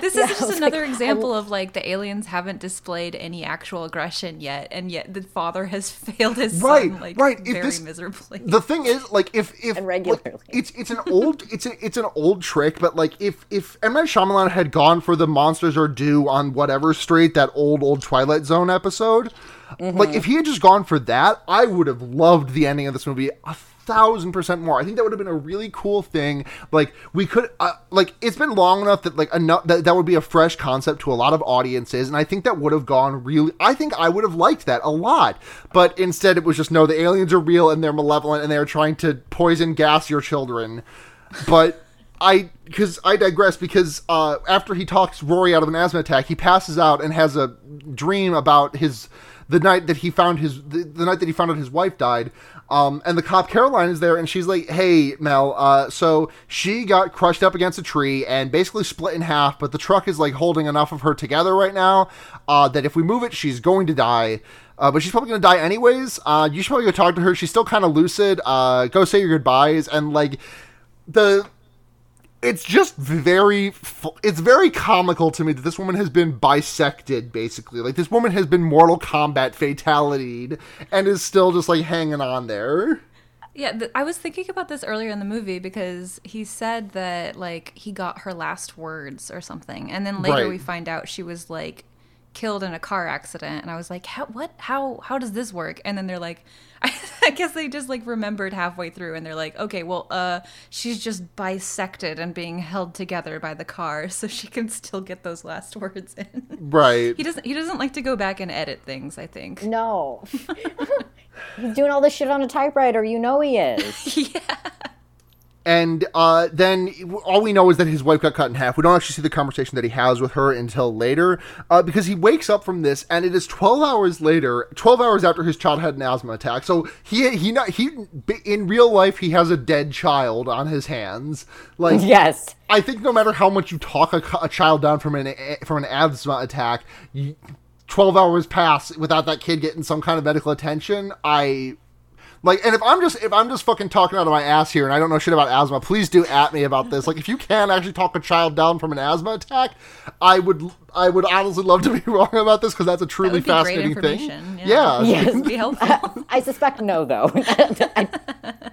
This Yeah, is I just another like, example of like the aliens haven't displayed any actual aggression yet, and yet the father has failed his Right, son like right. If very this- miserably. The thing is, like, if if And like, regularly. it's it's an old it's a, it's an old trick, but like if if M Night Shyamalan had gone for the monsters are due on whatever street that old old Twilight Zone episode, like if he had just gone for that, I would have loved the ending of this movie a thousand percent more. I think that would have been a really cool thing. Like we could, uh, like it's been long enough that like enough that that would be a fresh concept to a lot of audiences, and I think that would have gone really. I think I would have liked that a lot, but instead it was just no, the aliens are real and they're malevolent and they're trying to poison gas your children, but. I because I digress because uh, after he talks Rory out of an asthma attack, he passes out and has a dream about his the night that he found his the, the night that he found out his wife died. Um, and the cop Caroline is there, and she's like, "Hey, Mel. Uh, so she got crushed up against a tree and basically split in half, but the truck is like holding enough of her together right now uh, that if we move it, she's going to die." Uh, but she's probably gonna die anyways. Uh, you should probably go talk to her. She's still kind of lucid. Uh, go say your goodbyes and like the it's just very it's very comical to me that this woman has been bisected basically like this woman has been mortal kombat fatalityed and is still just like hanging on there Yeah, th- I was thinking about this earlier in the movie because he said that like he got her last words or something, and then later Right. we find out she was like killed in a car accident, and I was like, how what how how does this work? And then they're like, I, guess they just like remembered halfway through, and they're like, okay, well, uh, she's just bisected and being held together by the car, so she can still get those last words in. right he doesn't he doesn't like to go back and edit things. I think. No. He's doing all this shit on a typewriter. You know he is. yeah. And uh, then all we know is that his wife got cut in half. We don't actually see the conversation that he has with her until later, uh, because he wakes up from this, and it is twelve hours later, twelve hours after his child had an asthma attack. So he he not he in real life he has a dead child on his hands. Like yes. I think no matter how much you talk a, a child down from an from an asthma attack, you, 12 hours pass without that kid getting some kind of medical attention, I like and if I'm just if I'm just fucking talking out of my ass here and I don't know shit about asthma, please do at me about this. Like if you can actually talk a child down from an asthma attack, I would I would honestly love to be wrong about this because that's a That truly would be great fascinating thing. information. Yeah. Yes. Be helpful. I suspect no, though. I,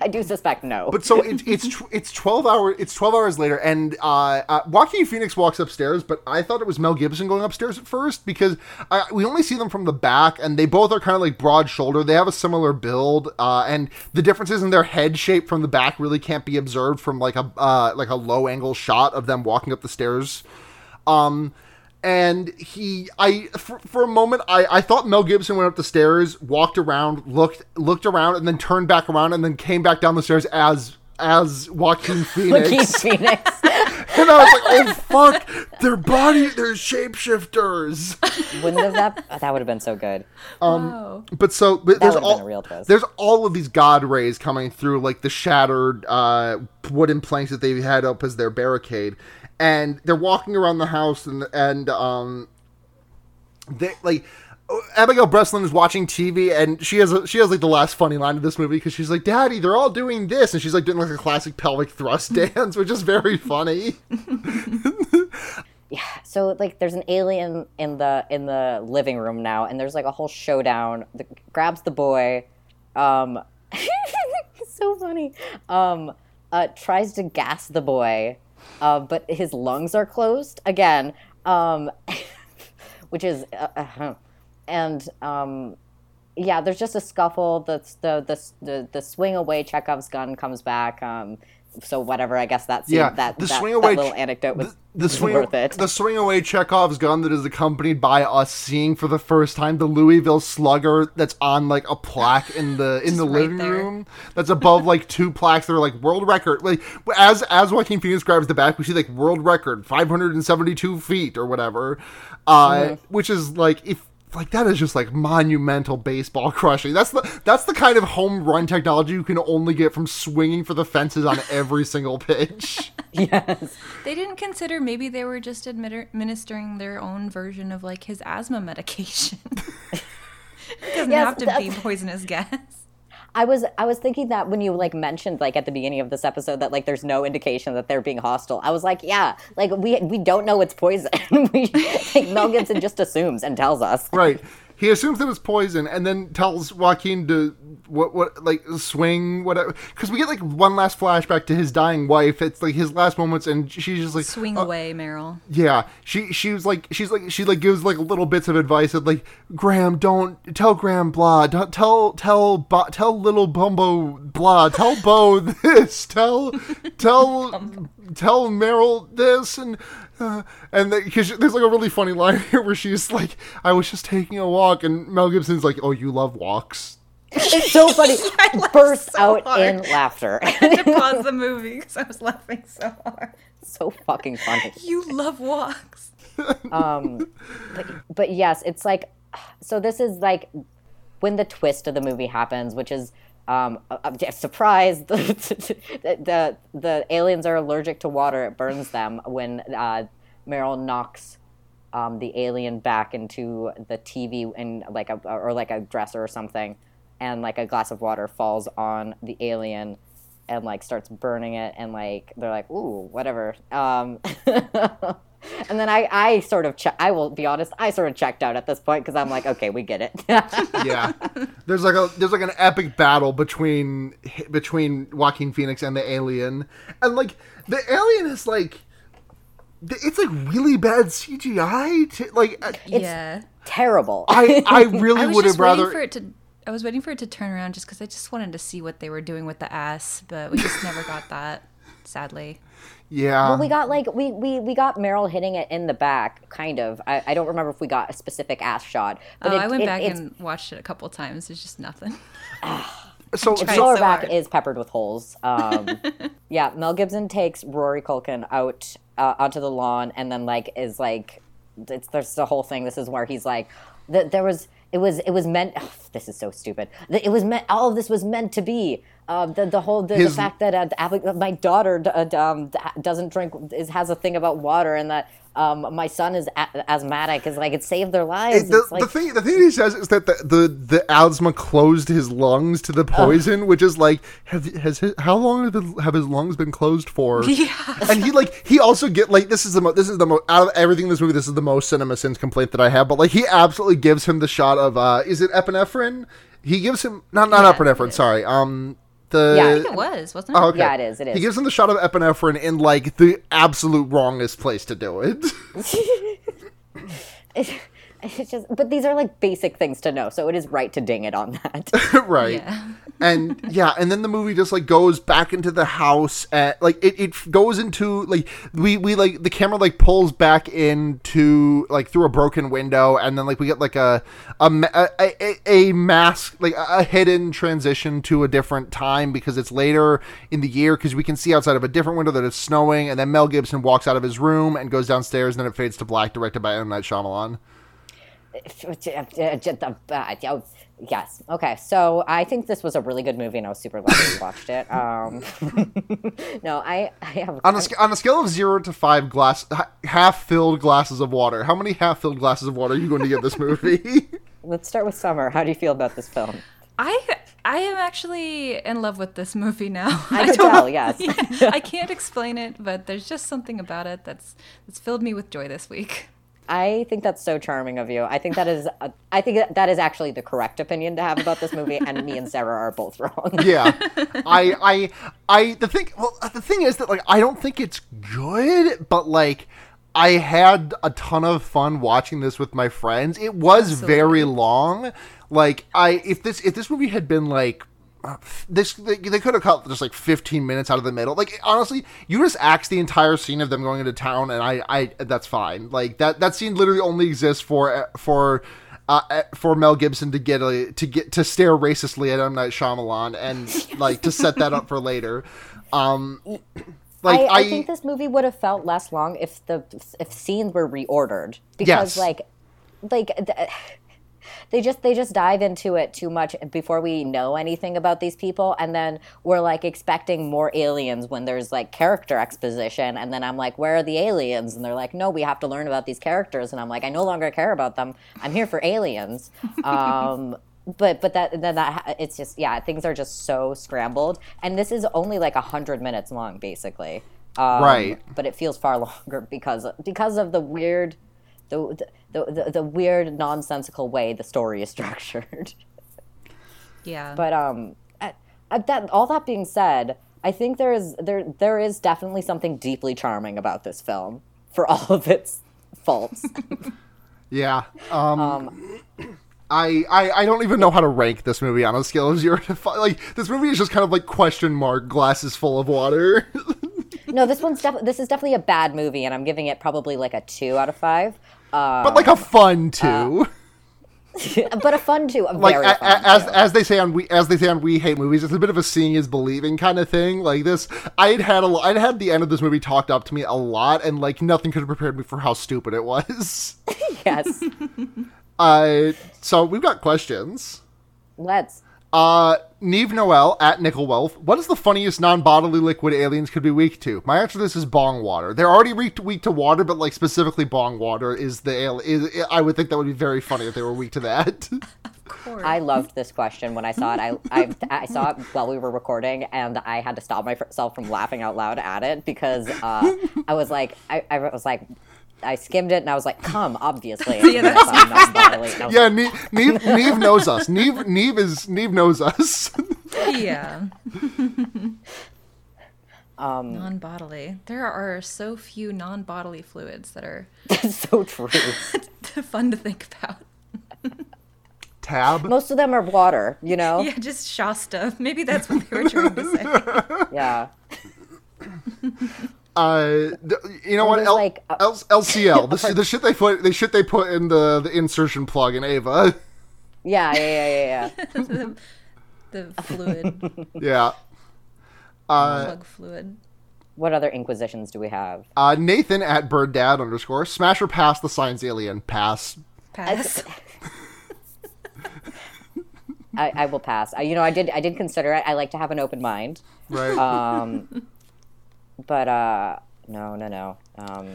I do suspect no. But so it, it's tw- it's twelve hour it's twelve hours later, and uh, uh, Joaquin Phoenix walks upstairs. But I thought it was Mel Gibson going upstairs at first because uh, we only see them from the back, and they both are kind of like broad shoulder. They have a similar build, uh, and the differences in their head shape from the back really can't be observed from like a uh, like a low angle shot of them walking up the stairs. Um, and he, I, for, for a moment, I, I thought Mel Gibson went up the stairs, walked around, looked, looked around, and then turned back around, and then came back down the stairs as, as Joaquin Phoenix. Joaquin Phoenix. and I was like, oh fuck, their body, they're shapeshifters. Wouldn't have that? That would have been so good. Wow. But so, but there's all real twist. there's all of these god rays coming through, like the shattered uh, wooden planks that they had up as their barricade, and they're walking around the house, and and um, they like. Abigail Breslin is watching TV and she has a, she has like the last funny line of this movie because she's like, "Daddy, they're all doing this," and she's like doing like a classic pelvic thrust dance, which is very funny. Yeah. So like, there's an alien in the in the living room now, and there's like a whole showdown. The, grabs the boy. Um, so funny. Um, uh, tries to gas the boy, uh, but his lungs are closed again. Um, which is uh, uh, and um, yeah, there's just a scuffle. The the the the, the swing away Chekhov's gun comes back. Um, so whatever, I guess that's Yeah, that the that, swing that away little anecdote was, the was swing, worth it. the swing away Chekhov's gun that is accompanied by us seeing for the first time the Louisville Slugger that's on like a plaque in the in the right living there. room that's above like two plaques that are like world record like as as Joaquin Phoenix grabs the back we see like world record 572 feet or whatever uh Mm-hmm. which is like if like that is just like monumental baseball crushing. That's the that's the kind of home run technology you can only get from swinging for the fences on every single pitch. yes. They didn't consider maybe they were just admitter- administering their own version of like his asthma medication. it doesn't Yes, have to be poisonous gas. I was I was thinking that when you like mentioned like at the beginning of this episode that like there's no indication that they're being hostile. I was like, yeah, like we we don't know it's poison. we like Mel Gibson just assumes and tells us. Right. He assumes that it's poison and then tells Joaquin to what what like swing whatever. Because we get like one last flashback to his dying wife. It's like his last moments and she's just like Swing uh, away, Merrill. Yeah, she she was like she's like she like gives like little bits of advice of like Graham don't tell Graham blah. Don't, tell tell Bo, tell little Bumbo blah. Tell Bo this. Tell tell tell Merrill this and uh, and because there's like a really funny line here where she's like I was just taking a walk and Mel Gibson's like oh you love walks It's so funny. I Burst so out hard. in laughter. I had to pause the movie because I was laughing so hard. so fucking funny. You love walks. Um, but yes, it's like so. This is like when the twist of the movie happens, which is um, a, a surprise. The, the the aliens are allergic to water; it burns them. When uh, Merrill knocks um, the alien back into the TV and like a or like a dresser or something, and like a glass of water falls on the alien. And like starts burning it, and like they're like, "Ooh, whatever." Um, And then I, I sort of, che- I will be honest, I sort of checked out at this point because I'm like, okay, we get it. yeah there's like a there's like an epic battle between between Joaquin Phoenix and the alien and like the alien is like it's like really bad CGI to, like uh, I- yeah. Terrible. I I really I would have rather for it to. I was waiting for it to turn around just because I just wanted to see what they were doing with the ass, but we just never got that. Sadly, yeah well, we got like we, we we got Merrill hitting it in the back, kind of. I, I don't remember if we got a specific ass shot. But oh, it, I went it- back and watched it a couple times. It's just nothing. so, its tried so lower back hard. is peppered with holes. Um, yeah, Mel Gibson takes Rory Culkin out uh, onto the lawn and then like is like, it's there's the whole thing. This is where he's like, th- there was it was it was meant. ugh, this is so stupid. It was meant. All of this was meant to be. Uh, the the whole the, the fact that uh, the my daughter d- uh, d- um, d- doesn't drink is has a thing about water and that um, my son is a- asthmatic. Is like it saved their lives. the, it's like the thing the thing he says is that the, the the asthma closed his lungs to the poison, which is like have has his, how long have, the, have his lungs been closed for? Yeah. and he like he also get like this is the mo- this is the most out of everything in this movie this is the most CinemaSins complaint that I have but like he absolutely gives him the shot of uh is it epinephrine he gives him not not Yeah, epinephrine sorry um the Yeah, I think It was, wasn't it? Oh, okay. Yeah, it is, it He gives him the shot of epinephrine in like the absolute wrongest place to do it. it's just, but these are like basic things to know, so it is right to ding it on that. right. Yeah. and yeah, and then the movie just like goes back into the house at like it, it goes into like we we like the camera like pulls back into like through a broken window and then like we get like a a a, a, a mask like a, a hidden transition to a different time because it's later in the year because we can see outside of a different window that it's snowing and then Mel Gibson walks out of his room and goes downstairs and then it fades to black directed by M Night Shyamalan. Yes. Okay. So I think this was a really good movie, and I was super glad we watched it. Um, no, I, I have. On a, sc- on a scale of zero to five glass, half-filled glasses of water, how many half-filled glasses of water are you going to give this movie? Let's start with Summer. How do you feel about this film? I I am actually in love with this movie now. I could don't- tell, yes. Yeah, I can't explain it, but there's just something about it that's that's filled me with joy this week. I think that's so charming of you. I think that is. A, I think that, that is actually the correct opinion to have about this movie, and me and Sarah are both wrong. yeah, I, I, I. The thing, well, the thing is that like I don't think it's good, but like I had a ton of fun watching this with my friends. It was very long. Like I, if this if this movie had been like this they, they could have cut just like 15 minutes out of the middle. Like honestly you just axe the entire scene of them going into town and i i that's fine. Like that that scene literally only exists for for uh, for Mel Gibson to get a to get to stare racistly at M. Night Shyamalan and like to set that up for later. Um, like I, I, I, think this movie would have felt less long if the if scenes were reordered. Because Yes. like like th- they just they just dive into it too much before we know anything about these people. And then we're like expecting more aliens when there's like character exposition. And then I'm like where are the aliens? And they're like no we have to learn about these characters. And I'm like I no longer care about them. I'm here for aliens. Um but but that then that it's just yeah things are just so scrambled. And this is only like a hundred minutes long basically. Um, Right. but it feels far longer because because of the weird the the, the, the weird nonsensical way the story is structured Yeah. but um uh, uh, that all that being said i think there is there there is definitely something deeply charming about this film for all of its faults yeah. Um, I, I I don't even know how to rank this movie on a scale of zero to five. Like this movie is just kind of like question mark glasses full of water. no this one's def- this is definitely a bad movie and i'm giving it probably like a two out of five uh, but like a fun two. but a fun two a like very a, as two. as they say on we as they say on we hate movies it's a bit of a seeing is believing kind of thing like this i'd had a i'd had the end of this movie talked up to me a lot and like nothing could have prepared me for how stupid it was yes uh so we've got questions let's uh neve noel at nickel wealth. What is the funniest non-bodily liquid aliens could be weak to? My answer to this is bong water. They're already weak to, weak to water but like specifically bong water is the al- is, i would think that would be very funny if they were weak to that. I loved this question when I saw it. I, I, I saw it while we were recording, and I had to stop myself from laughing out loud at it because uh, I was like, I, I was like, I skimmed it and I was like, "Come, obviously." Yeah, that's- And I saw non-bodily, and I was yeah neve, neve, neve knows us neve neve is neve knows us yeah. Um, non-bodily. There are so few non-bodily fluids that are like, so true. fun to think about. tab Most of them are water, you know. Yeah, just Shasta. Maybe that's what they were trying to say. Yeah. Uh you know what there's L- like, uh, L- LCL the, the shit they put the shit they put in the the insertion plug in Eva Yeah, yeah, yeah, yeah, yeah. the, the fluid, yeah uh plug fluid. What other inquisitions do we have? uh nathan at bird dad underscore smash or pass the science alien pass Pass. I, I will pass. I, you know, I did. I did consider it. I like to have an open mind. right Um, but uh, no, no, no. Um,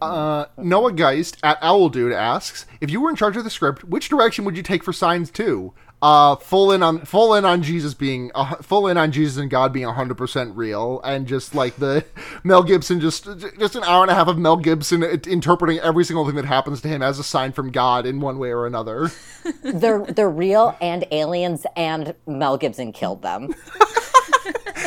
Uh, Noah Geist at Owl Dude asks, if you were in charge of the script, which direction would you take for Signs Two? Uh, full in on full in on Jesus being uh, full in on Jesus and God being hundred percent real, and just like the Mel Gibson, just just an hour and a half of Mel Gibson interpreting every single thing that happens to him as a sign from God in one way or another. they're they're real and aliens, and Mel Gibson killed them.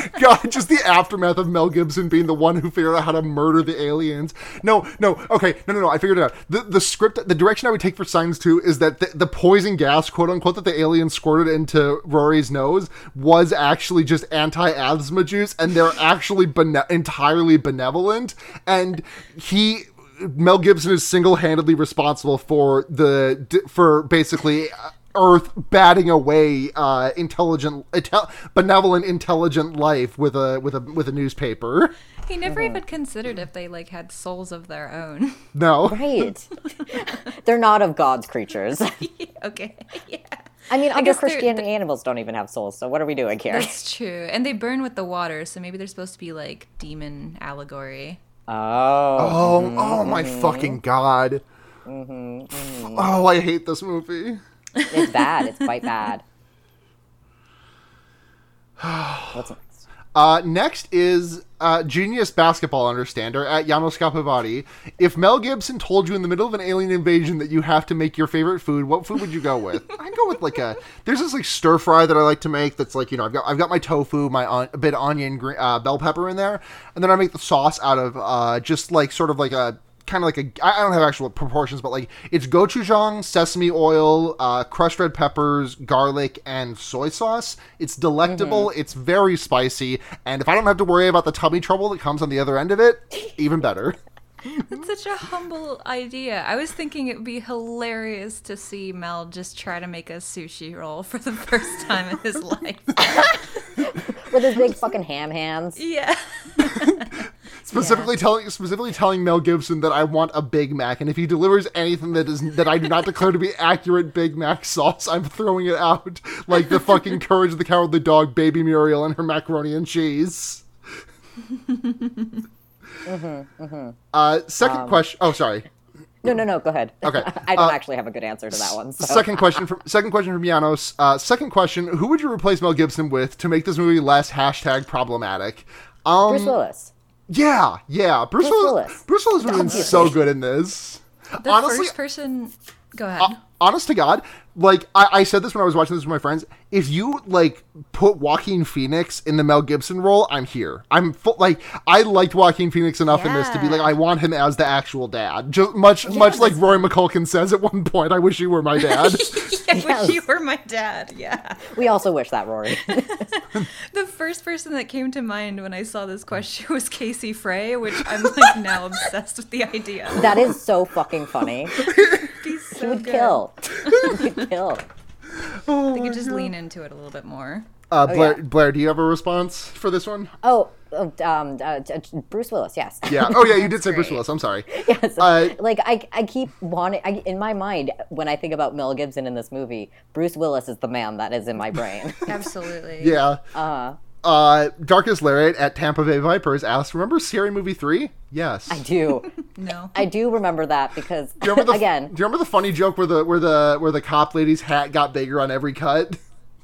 God, just the aftermath of Mel Gibson being the one who figured out how to murder the aliens. No, no, okay, no, no, no. I figured it out. The the script, the direction I would take for Signs Two is that the, the poison gas, quote unquote, that the aliens squirted into Rory's nose was actually just anti-asthma juice, and they're actually bene- entirely benevolent, and he. Mel Gibson is single-handedly responsible for the for basically uh, Earth batting away uh, intelligent, intel- benevolent, intelligent life with a with a with a newspaper. He never mm-hmm. even considered if they like had souls of their own. No, Right? they're not of God's creatures. okay. Yeah. I mean, under guess they're- animals don't even have souls. So what are we doing here? That's true. And they burn with the water, so maybe they're supposed to be like demon allegory. Oh, oh, oh mm-hmm, my mm-hmm. fucking god! Oh, I hate this movie. It's bad. It's quite bad. What's next? Uh, next is uh, genius basketball understander at Janos Capivati. If Mel Gibson told you in the middle of an alien invasion that you have to make your favorite food, what food would you go with? I'd go with like a. There's this like stir fry that I like to make. That's like you know I've got I've got my tofu, my on, a bit onion, green, uh, bell pepper in there, and then I make the sauce out of uh, just like sort of like a kind of like a I don't have actual proportions, but like it's gochujang, sesame oil, uh, crushed red peppers, garlic, and soy sauce. It's delectable. It's very spicy, and if I don't have to worry about the tummy trouble that comes on the other end of it, even better. That's such a humble idea. I was thinking it would be hilarious to see Mel just try to make a sushi roll for the first time in his life. With his big fucking ham hands. yeah. Specifically telling specifically telling Mel Gibson that I want a Big Mac, and if he delivers anything that is that I do not declare to be accurate Big Mac sauce, I'm throwing it out like the fucking Courage of the Cowardly Dog, Baby Muriel, and her macaroni and cheese. Uh huh. Uh. second question. Oh, sorry. No, no, no. Go ahead. Okay, I don't uh, actually have a good answer to that one. So. Second question from second question from Janos. Uh, second question: Who would you replace Mel Gibson with to make this movie less hashtag problematic? Um, Bruce Willis. Yeah, yeah. Bruce, Bruce Willis. Willis. Bruce Willis would have so good in this. The Honestly, first person. Go ahead. Uh, honest to God, like I, I said this when I was watching this with my friends. If you like put Joaquin Phoenix in the Mel Gibson role, I'm here. I'm full, like I liked Joaquin Phoenix enough in this to be like I want him as the actual dad. Just much much like Roy McCulkin says at one point. I wish you were my dad. I Yes. wish you were my dad. Yeah. We also wish that, Rory. The first person that came to mind when I saw this question was Casey Frey, which I'm like now obsessed with the idea. that is so fucking funny. He's He would good. kill. He would kill. They could just lean into it a little bit more. Uh, Blair, yeah. Blair, do you have a response for this one? Oh, oh, um, uh, t- t- Bruce Willis. Yes. Yeah. Oh yeah, you did say Bruce. Willis. I'm sorry. Yes. Uh, like I, I keep wanting I, in my mind when I think about Mel Gibson in this movie. Bruce Willis is the man that is in my brain. Absolutely. Yeah. Uh, uh, Darkest Lariat at Tampa Bay Vipers asked, "Remember Scary Movie three? Yes. I do. No. I do remember that because Do you remember the again, Do you remember the funny joke where the where the where the cop lady's hat got bigger on every cut?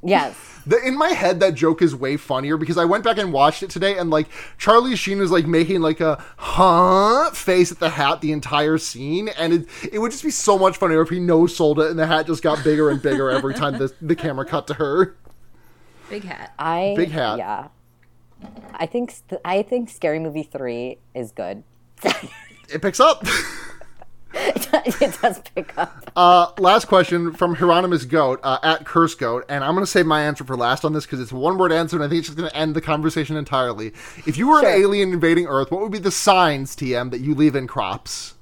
yes. The, in my head, that joke is way funnier because I went back and watched it today, and like Charlie Sheen was like making like a huh face at the hat the entire scene, and it it would just be so much funnier if he no sold it and the hat just got bigger and bigger every time the the camera cut to her. Big hat. I Big hat. Yeah. I think I think Scary Movie three is good. It picks up. it does pick up. Uh, last question from Hieronymus Goat uh, at Curse Goat, and I'm going to save my answer for last on this because it's a one word answer, and I think it's just going to end the conversation entirely. If you were Sure. an alien invading Earth, what would be the signs, TM, that you leave in crops?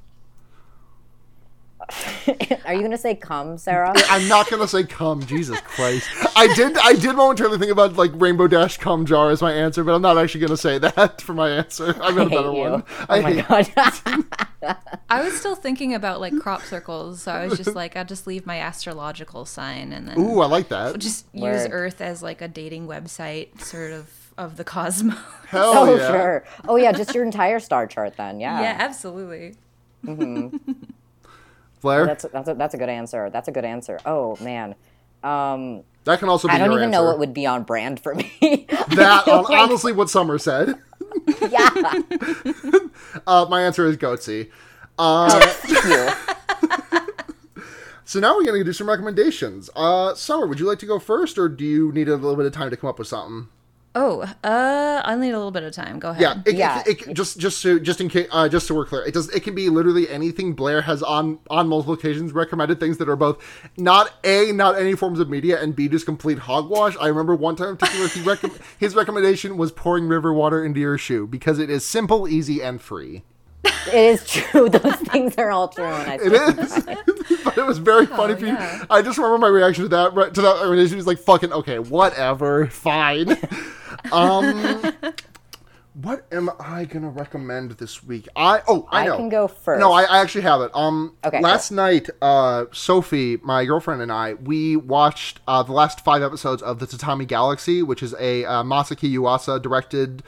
Are you gonna say come, Sarah? I'm not going to say come. Jesus Christ. I did. I did momentarily think about like Rainbow Dash cum jar as my answer, but I'm not actually going to say that for my answer. I've got a hate better you. one. Oh I my hate. god. I was still thinking about like crop circles, so I was just like, I'll just leave my astrological sign and then Ooh, I like that. just use Earth as like a dating website, sort of of the cosmos. Hell oh yeah. sure. Oh yeah, just your entire star chart then. Yeah. yeah, absolutely. Mm-hmm. Blair, That's that's a, that's a good answer. That's a good answer. Oh man. Um, that can also be I don't even know what would be on brand for me. that on, Like, honestly what Summer said. yeah. Uh, my answer is Goatse. Oh, thank you. So now we're gonna do some recommendations. Uh, Summer, would you like to go first, or do you need a little bit of time to come up with something? Oh, uh, I'll need a little bit of time. Go ahead. Yeah, it, Yeah. It, it- just just so just in case, uh, just so we're clear, it does. It can be literally anything. Blair has on on multiple occasions recommended things that are both not a not any forms of media and b just complete hogwash. I remember one time in particular, he rec- his recommendation was pouring river water into your shoe because it is simple, easy, and free. It is true. Those things are all true. And I It is, but it was very funny. for you. yeah. I just remember my reaction to that. right- To that recommendation was like, "Fucking okay, whatever, fine." um, what am I gonna recommend this week? I oh I I know. can go first. No, I, I actually have it. Um, Okay, last night, uh, Sophie, my girlfriend, and I, we watched uh, the last five episodes of the Tatami Galaxy, which is a uh, Masaki Yuasa directed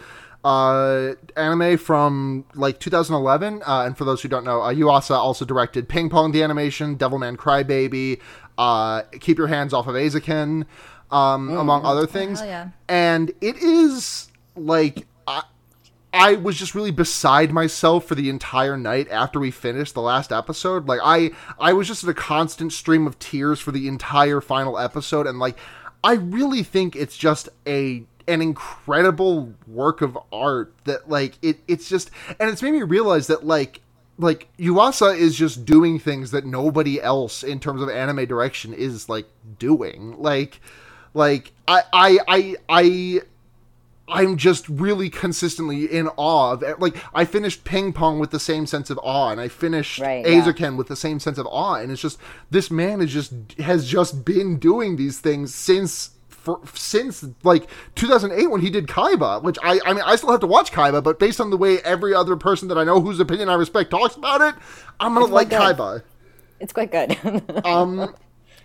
uh, anime from like 2011. Uh, and for those who don't know, uh, Yuasa also directed Ping Pong the animation, Devilman Crybaby, uh, Keep Your Hands Off of Eizouken, um, among other things. yeah. And it is like. I, I was just really beside myself for the entire night after we finished the last episode. Like I I was just in a constant stream of tears for the entire final episode and like I really think it's just a an incredible work of art that like it it's just and it's made me realize that like like Yuasa is just doing things that nobody else in terms of anime direction is like doing. Like like I I I I I'm just really consistently in awe of eh, like I finished ping pong with the same sense of awe and I finished Right, yeah. With the same sense of awe and it's just this man is just has just been doing these things since for, since like 2008 when he did Kaiba which I I mean I still have to watch Kaiba but based on the way every other person that I know whose opinion I respect talks about it I'm gonna like. Kaiba It's quite good. um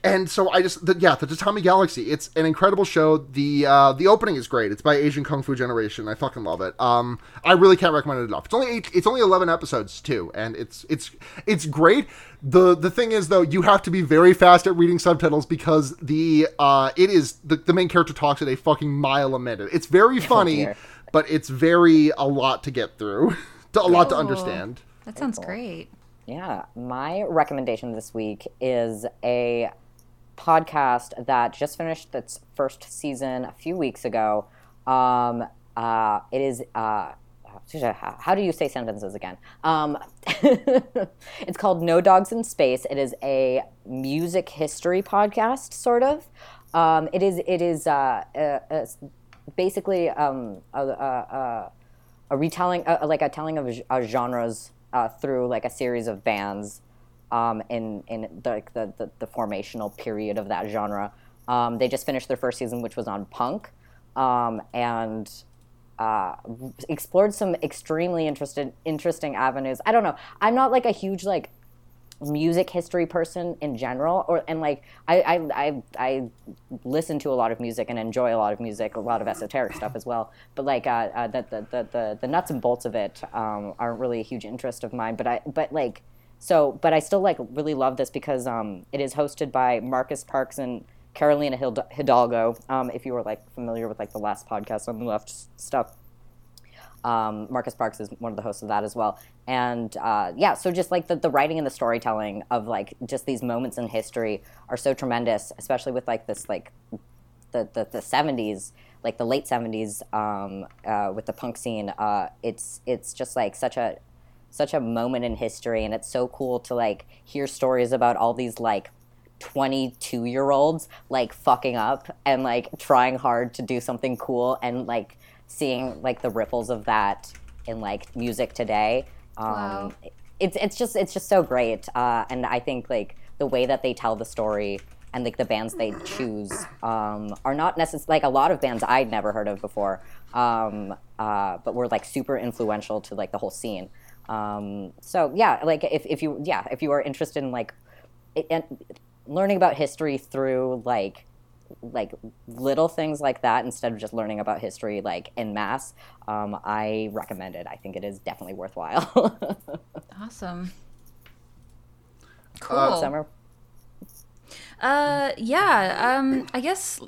and so I just the, yeah the Tatami Galaxy it's an incredible show. The uh the opening is great. It's by Asian Kung Fu Generation. I fucking love it. Um I really can't recommend it enough. It's only eight, it's only 11 episodes too and it's it's it's great. The the thing is though you have to be very fast at reading subtitles because the uh it is the, the main character talks at a fucking mile a minute. It's very funny dear. but it's very a lot to get through to, a lot to understand. That sounds great. Yeah, my recommendation this week is a podcast that just finished its first season a few weeks ago. Um, uh, it is. Uh, how do you say sentences again? Um, it's called No Dogs in Space. It is a music history podcast, sort of. Um, it is. It is uh, uh, basically um, a, a, a, retelling, like a telling of genres uh, through like a series of bands um, in in the, the, the the formational period of that genre. Um, they just finished their first season, which was on punk, um, and uh, explored some extremely interested interesting avenues. I don't know. I'm not like a huge like music history person in general or and like I, I I I listen to a lot of music and enjoy a lot of music, a lot of esoteric stuff as well. But like uh, uh the, the, the the the nuts and bolts of it um, aren't really a huge interest of mine. But I but like so but I still like really love this because um it is hosted by Marcus Parks and Carolina Hidalgo. Um, if you were like familiar with like the last podcast on the left stuff. Um, Marcus Parks is one of the hosts of that as well. And uh, yeah, so just like the, the writing and the storytelling of like just these moments in history are so tremendous, especially with like this like the, the, the 70s, like the late 70s um, uh, with the punk scene. Uh, it's it's just like such a such a moment in history, and it's so cool to like hear stories about all these like 22 year olds like fucking up and like trying hard to do something cool and like seeing like the ripples of that in like music today um Wow. it's it's just it's just so great uh and i think like the way that they tell the story and like the bands they choose um are not necessarily like a lot of bands i'd never heard of before um uh but were like super influential to like the whole scene um so yeah like if, if you yeah if you are interested in like it, and learning about history through like like little things like that instead of just learning about history like in mass, um, I recommend it. I think it is definitely worthwhile. Awesome. Cool. Uh, Summer. Uh, yeah. Um, I guess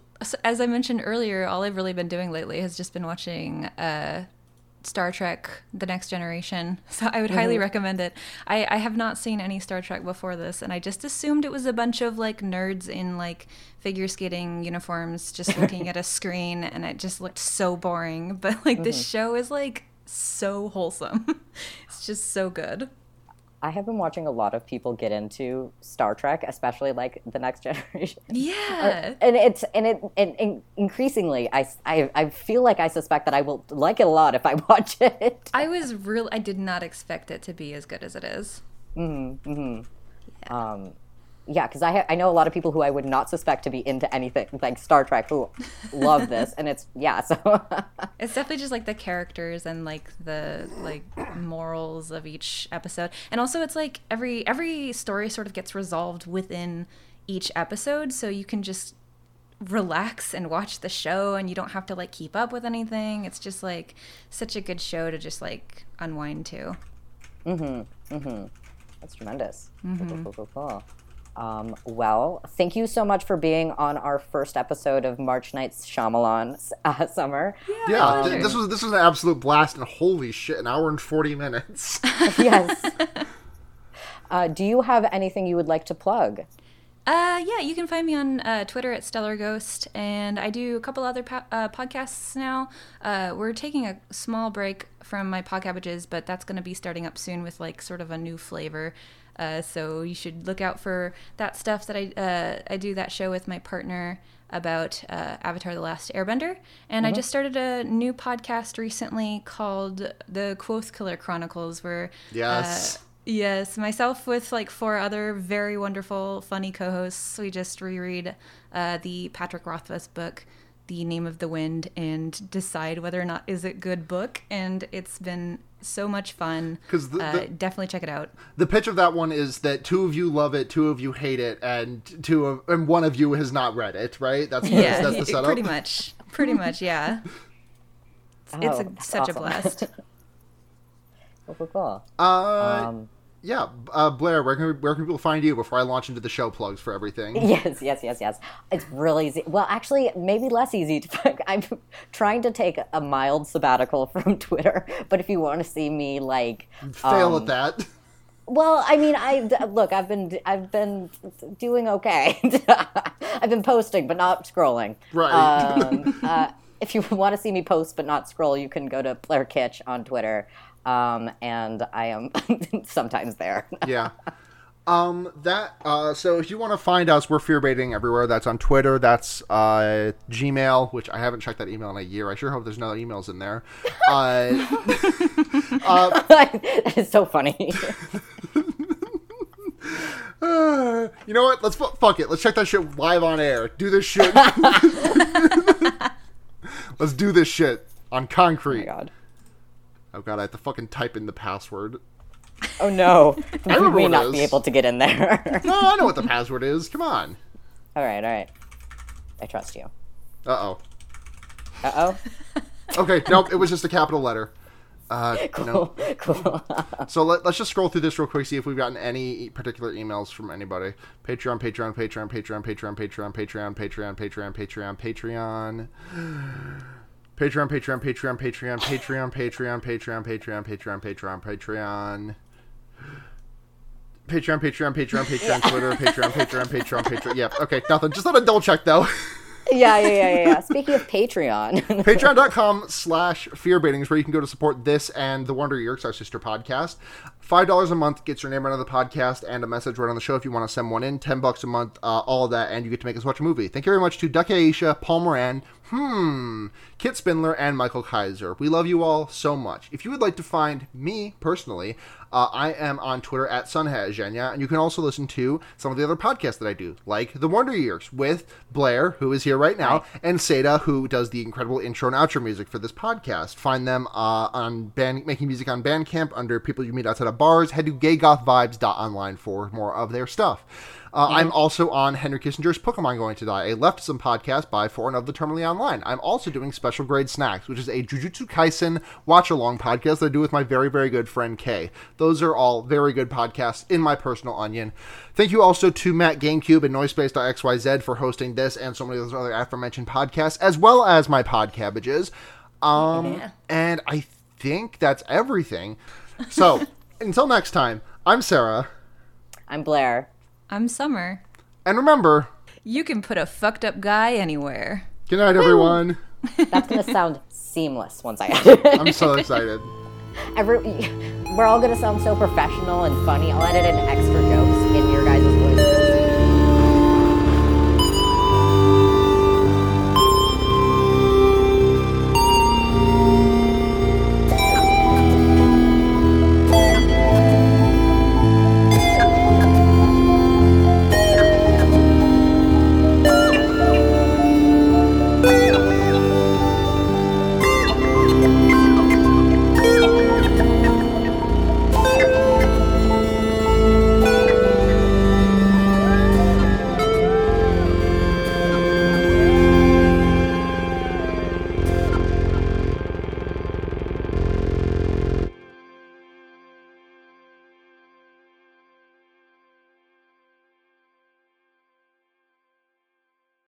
as I mentioned earlier, all I've really been doing lately has just been watching uh, Star Trek: The Next Generation. So I would mm-hmm. highly recommend it. I I have not seen any Star Trek before this, and I just assumed it was a bunch of like nerds in like figure skating uniforms just looking at a screen, and it just looked so boring. But like this mm-hmm. show is like so wholesome. it's just so good. I have been watching a lot of people get into Star Trek, especially like the next generation. Yeah. and it's and it and, and increasingly I, I I feel like I suspect that I will like it a lot if I watch it. I was real. I did not expect it to be as good as it is. Hmm. Hmm. Yeah, because I ha- I know a lot of people who I would not suspect to be into anything like Star Trek who love this, and it's yeah. So It's definitely just like the characters and like the like morals of each episode. And also it's like every every story sort of gets resolved within each episode so you can just relax and watch the show and you don't have to like keep up with anything. It's just like such a good show to just like unwind to. Mm-hmm. Mm-hmm. That's tremendous. Cool, cool, cool, cool, cool. Um, well, thank you so much for being on our first episode of March Night's Shyamalan uh, Summer. Yeah, pleasure. th- this was this was an absolute blast, and holy shit, an hour and forty minutes. yes. Uh, do you have anything you would like to plug? Uh, yeah, you can find me on uh, Twitter at Stellar Ghost, and I do a couple other po- uh, podcasts now. Uh, we're taking a small break from my pod cabbages, but that's going to be starting up soon with like sort of a new flavor. Uh, so you should look out for that stuff that I uh, I do that show with my partner about uh, Avatar: The Last Airbender, and I just started a new podcast recently called The Quoth Killer Chronicles, where Yes. uh, Yes, myself with like four other very wonderful, funny co-hosts. We just reread uh, the Patrick Rothfuss book, "The Name of the Wind," and decide whether or not is it good book. And it's been so much fun. 'Cause the- uh, definitely check it out. the pitch of that one is that two of you love it, two of you hate it, and two of and one of you has not read it. Right? That's Yeah, that's the setup. pretty much, pretty much, yeah. It's Oh, a, such awesome. a blast. Cool, cool, cool. Uh, Um, yeah, uh, Blair, where can where can people find you before I launch into the show plugs for everything? Yes, yes, yes, yes. It's really easy. Well, actually, maybe less easy. To, find. I'm trying to take a mild sabbatical from Twitter, but if you want to see me like Fail um, at that. Well, I mean, I look. I've been I've been doing okay. I've been posting, but not scrolling. Right. Um, uh, if you want to see me post but not scroll, you can go to Blair Kitsch on Twitter, um, and I am sometimes there. yeah. Um, that, uh, so if you want to find us, we're fear baiting everywhere. That's on Twitter. That's, uh, Gmail, which I haven't checked that email in a year. I sure hope there's no emails in there. Uh, that is so funny. uh, you know what? Let's, fu- fuck it. Let's check that shit live on air. Do this shit. Let's do this shit on oh concrete. my god. Oh god, I have to fucking type in the password. Oh no. We may not be able to get in there. No, I know what the password is. Come on. all right, all right. I trust you. Uh oh. Uh oh. Okay, nope, it was just a capital letter. Uh, no. Cool. Cool. So let, let's just scroll through this real quick, see if we've gotten any particular emails from anybody. Patreon, Patreon, Patreon, Patreon, Patreon, Patreon, Patreon, Patreon, Patreon, Patreon, Patreon. Patreon, Patreon, Patreon, Patreon, Patreon, Patreon, Patreon, Patreon, Patreon, Patreon, Patreon. Patreon, Patreon, Patreon, Patreon, Twitter, Patreon, Patreon, Patreon, Patreon. Yep. Okay, nothing. Just let a double check though. yeah, yeah, yeah, yeah. Speaking of Patreon. Patreon.com slash fearbaiting is where you can go to support this and the Wonder Yerks, our sister podcast. Five dollars a month gets your name right on the podcast and a message right on the show if you want to send one in. Ten bucks a month, uh, all of that, and you get to make us watch a movie. Thank you very much to Duck Aisha, Paul Moran, hmm, Kit Spindler, and Michael Kaiser. We love you all so much. If you would like to find me personally, Uh, I am on Twitter at sunhazhenya, and you can also listen to some of the other podcasts that I do, like The Wonder Yerks with Blair, who is here right now, and Seda, who does the incredible intro and outro music for this podcast. Find them uh, on band, making music on Bandcamp under people you meet outside of bars. Head to gaygothvibes.online for more of their stuff. Uh, I'm also on Henry Kissinger's Pokemon Going to Die, a leftism podcast by For and of the Terminally Online. I'm also doing Special Grade Snacks, which is a Jujutsu Kaisen watch along podcast that I do with my very, very good friend Kay. Those are all very good podcasts in my personal onion. Thank you also to Matt GameCube and Noisepace.xyz for hosting this and so many of those other aforementioned podcasts, as well as my pod cabbages. Um, Yeah. And I think that's everything. So until next time, I'm Sarah. I'm Blair. I'm Summer. And remember, You can put a fucked up guy anywhere. good night, everyone. That's gonna sound seamless once I edit it. I'm so excited. Every, we're all gonna sound so professional and funny. I'll edit in extra jokes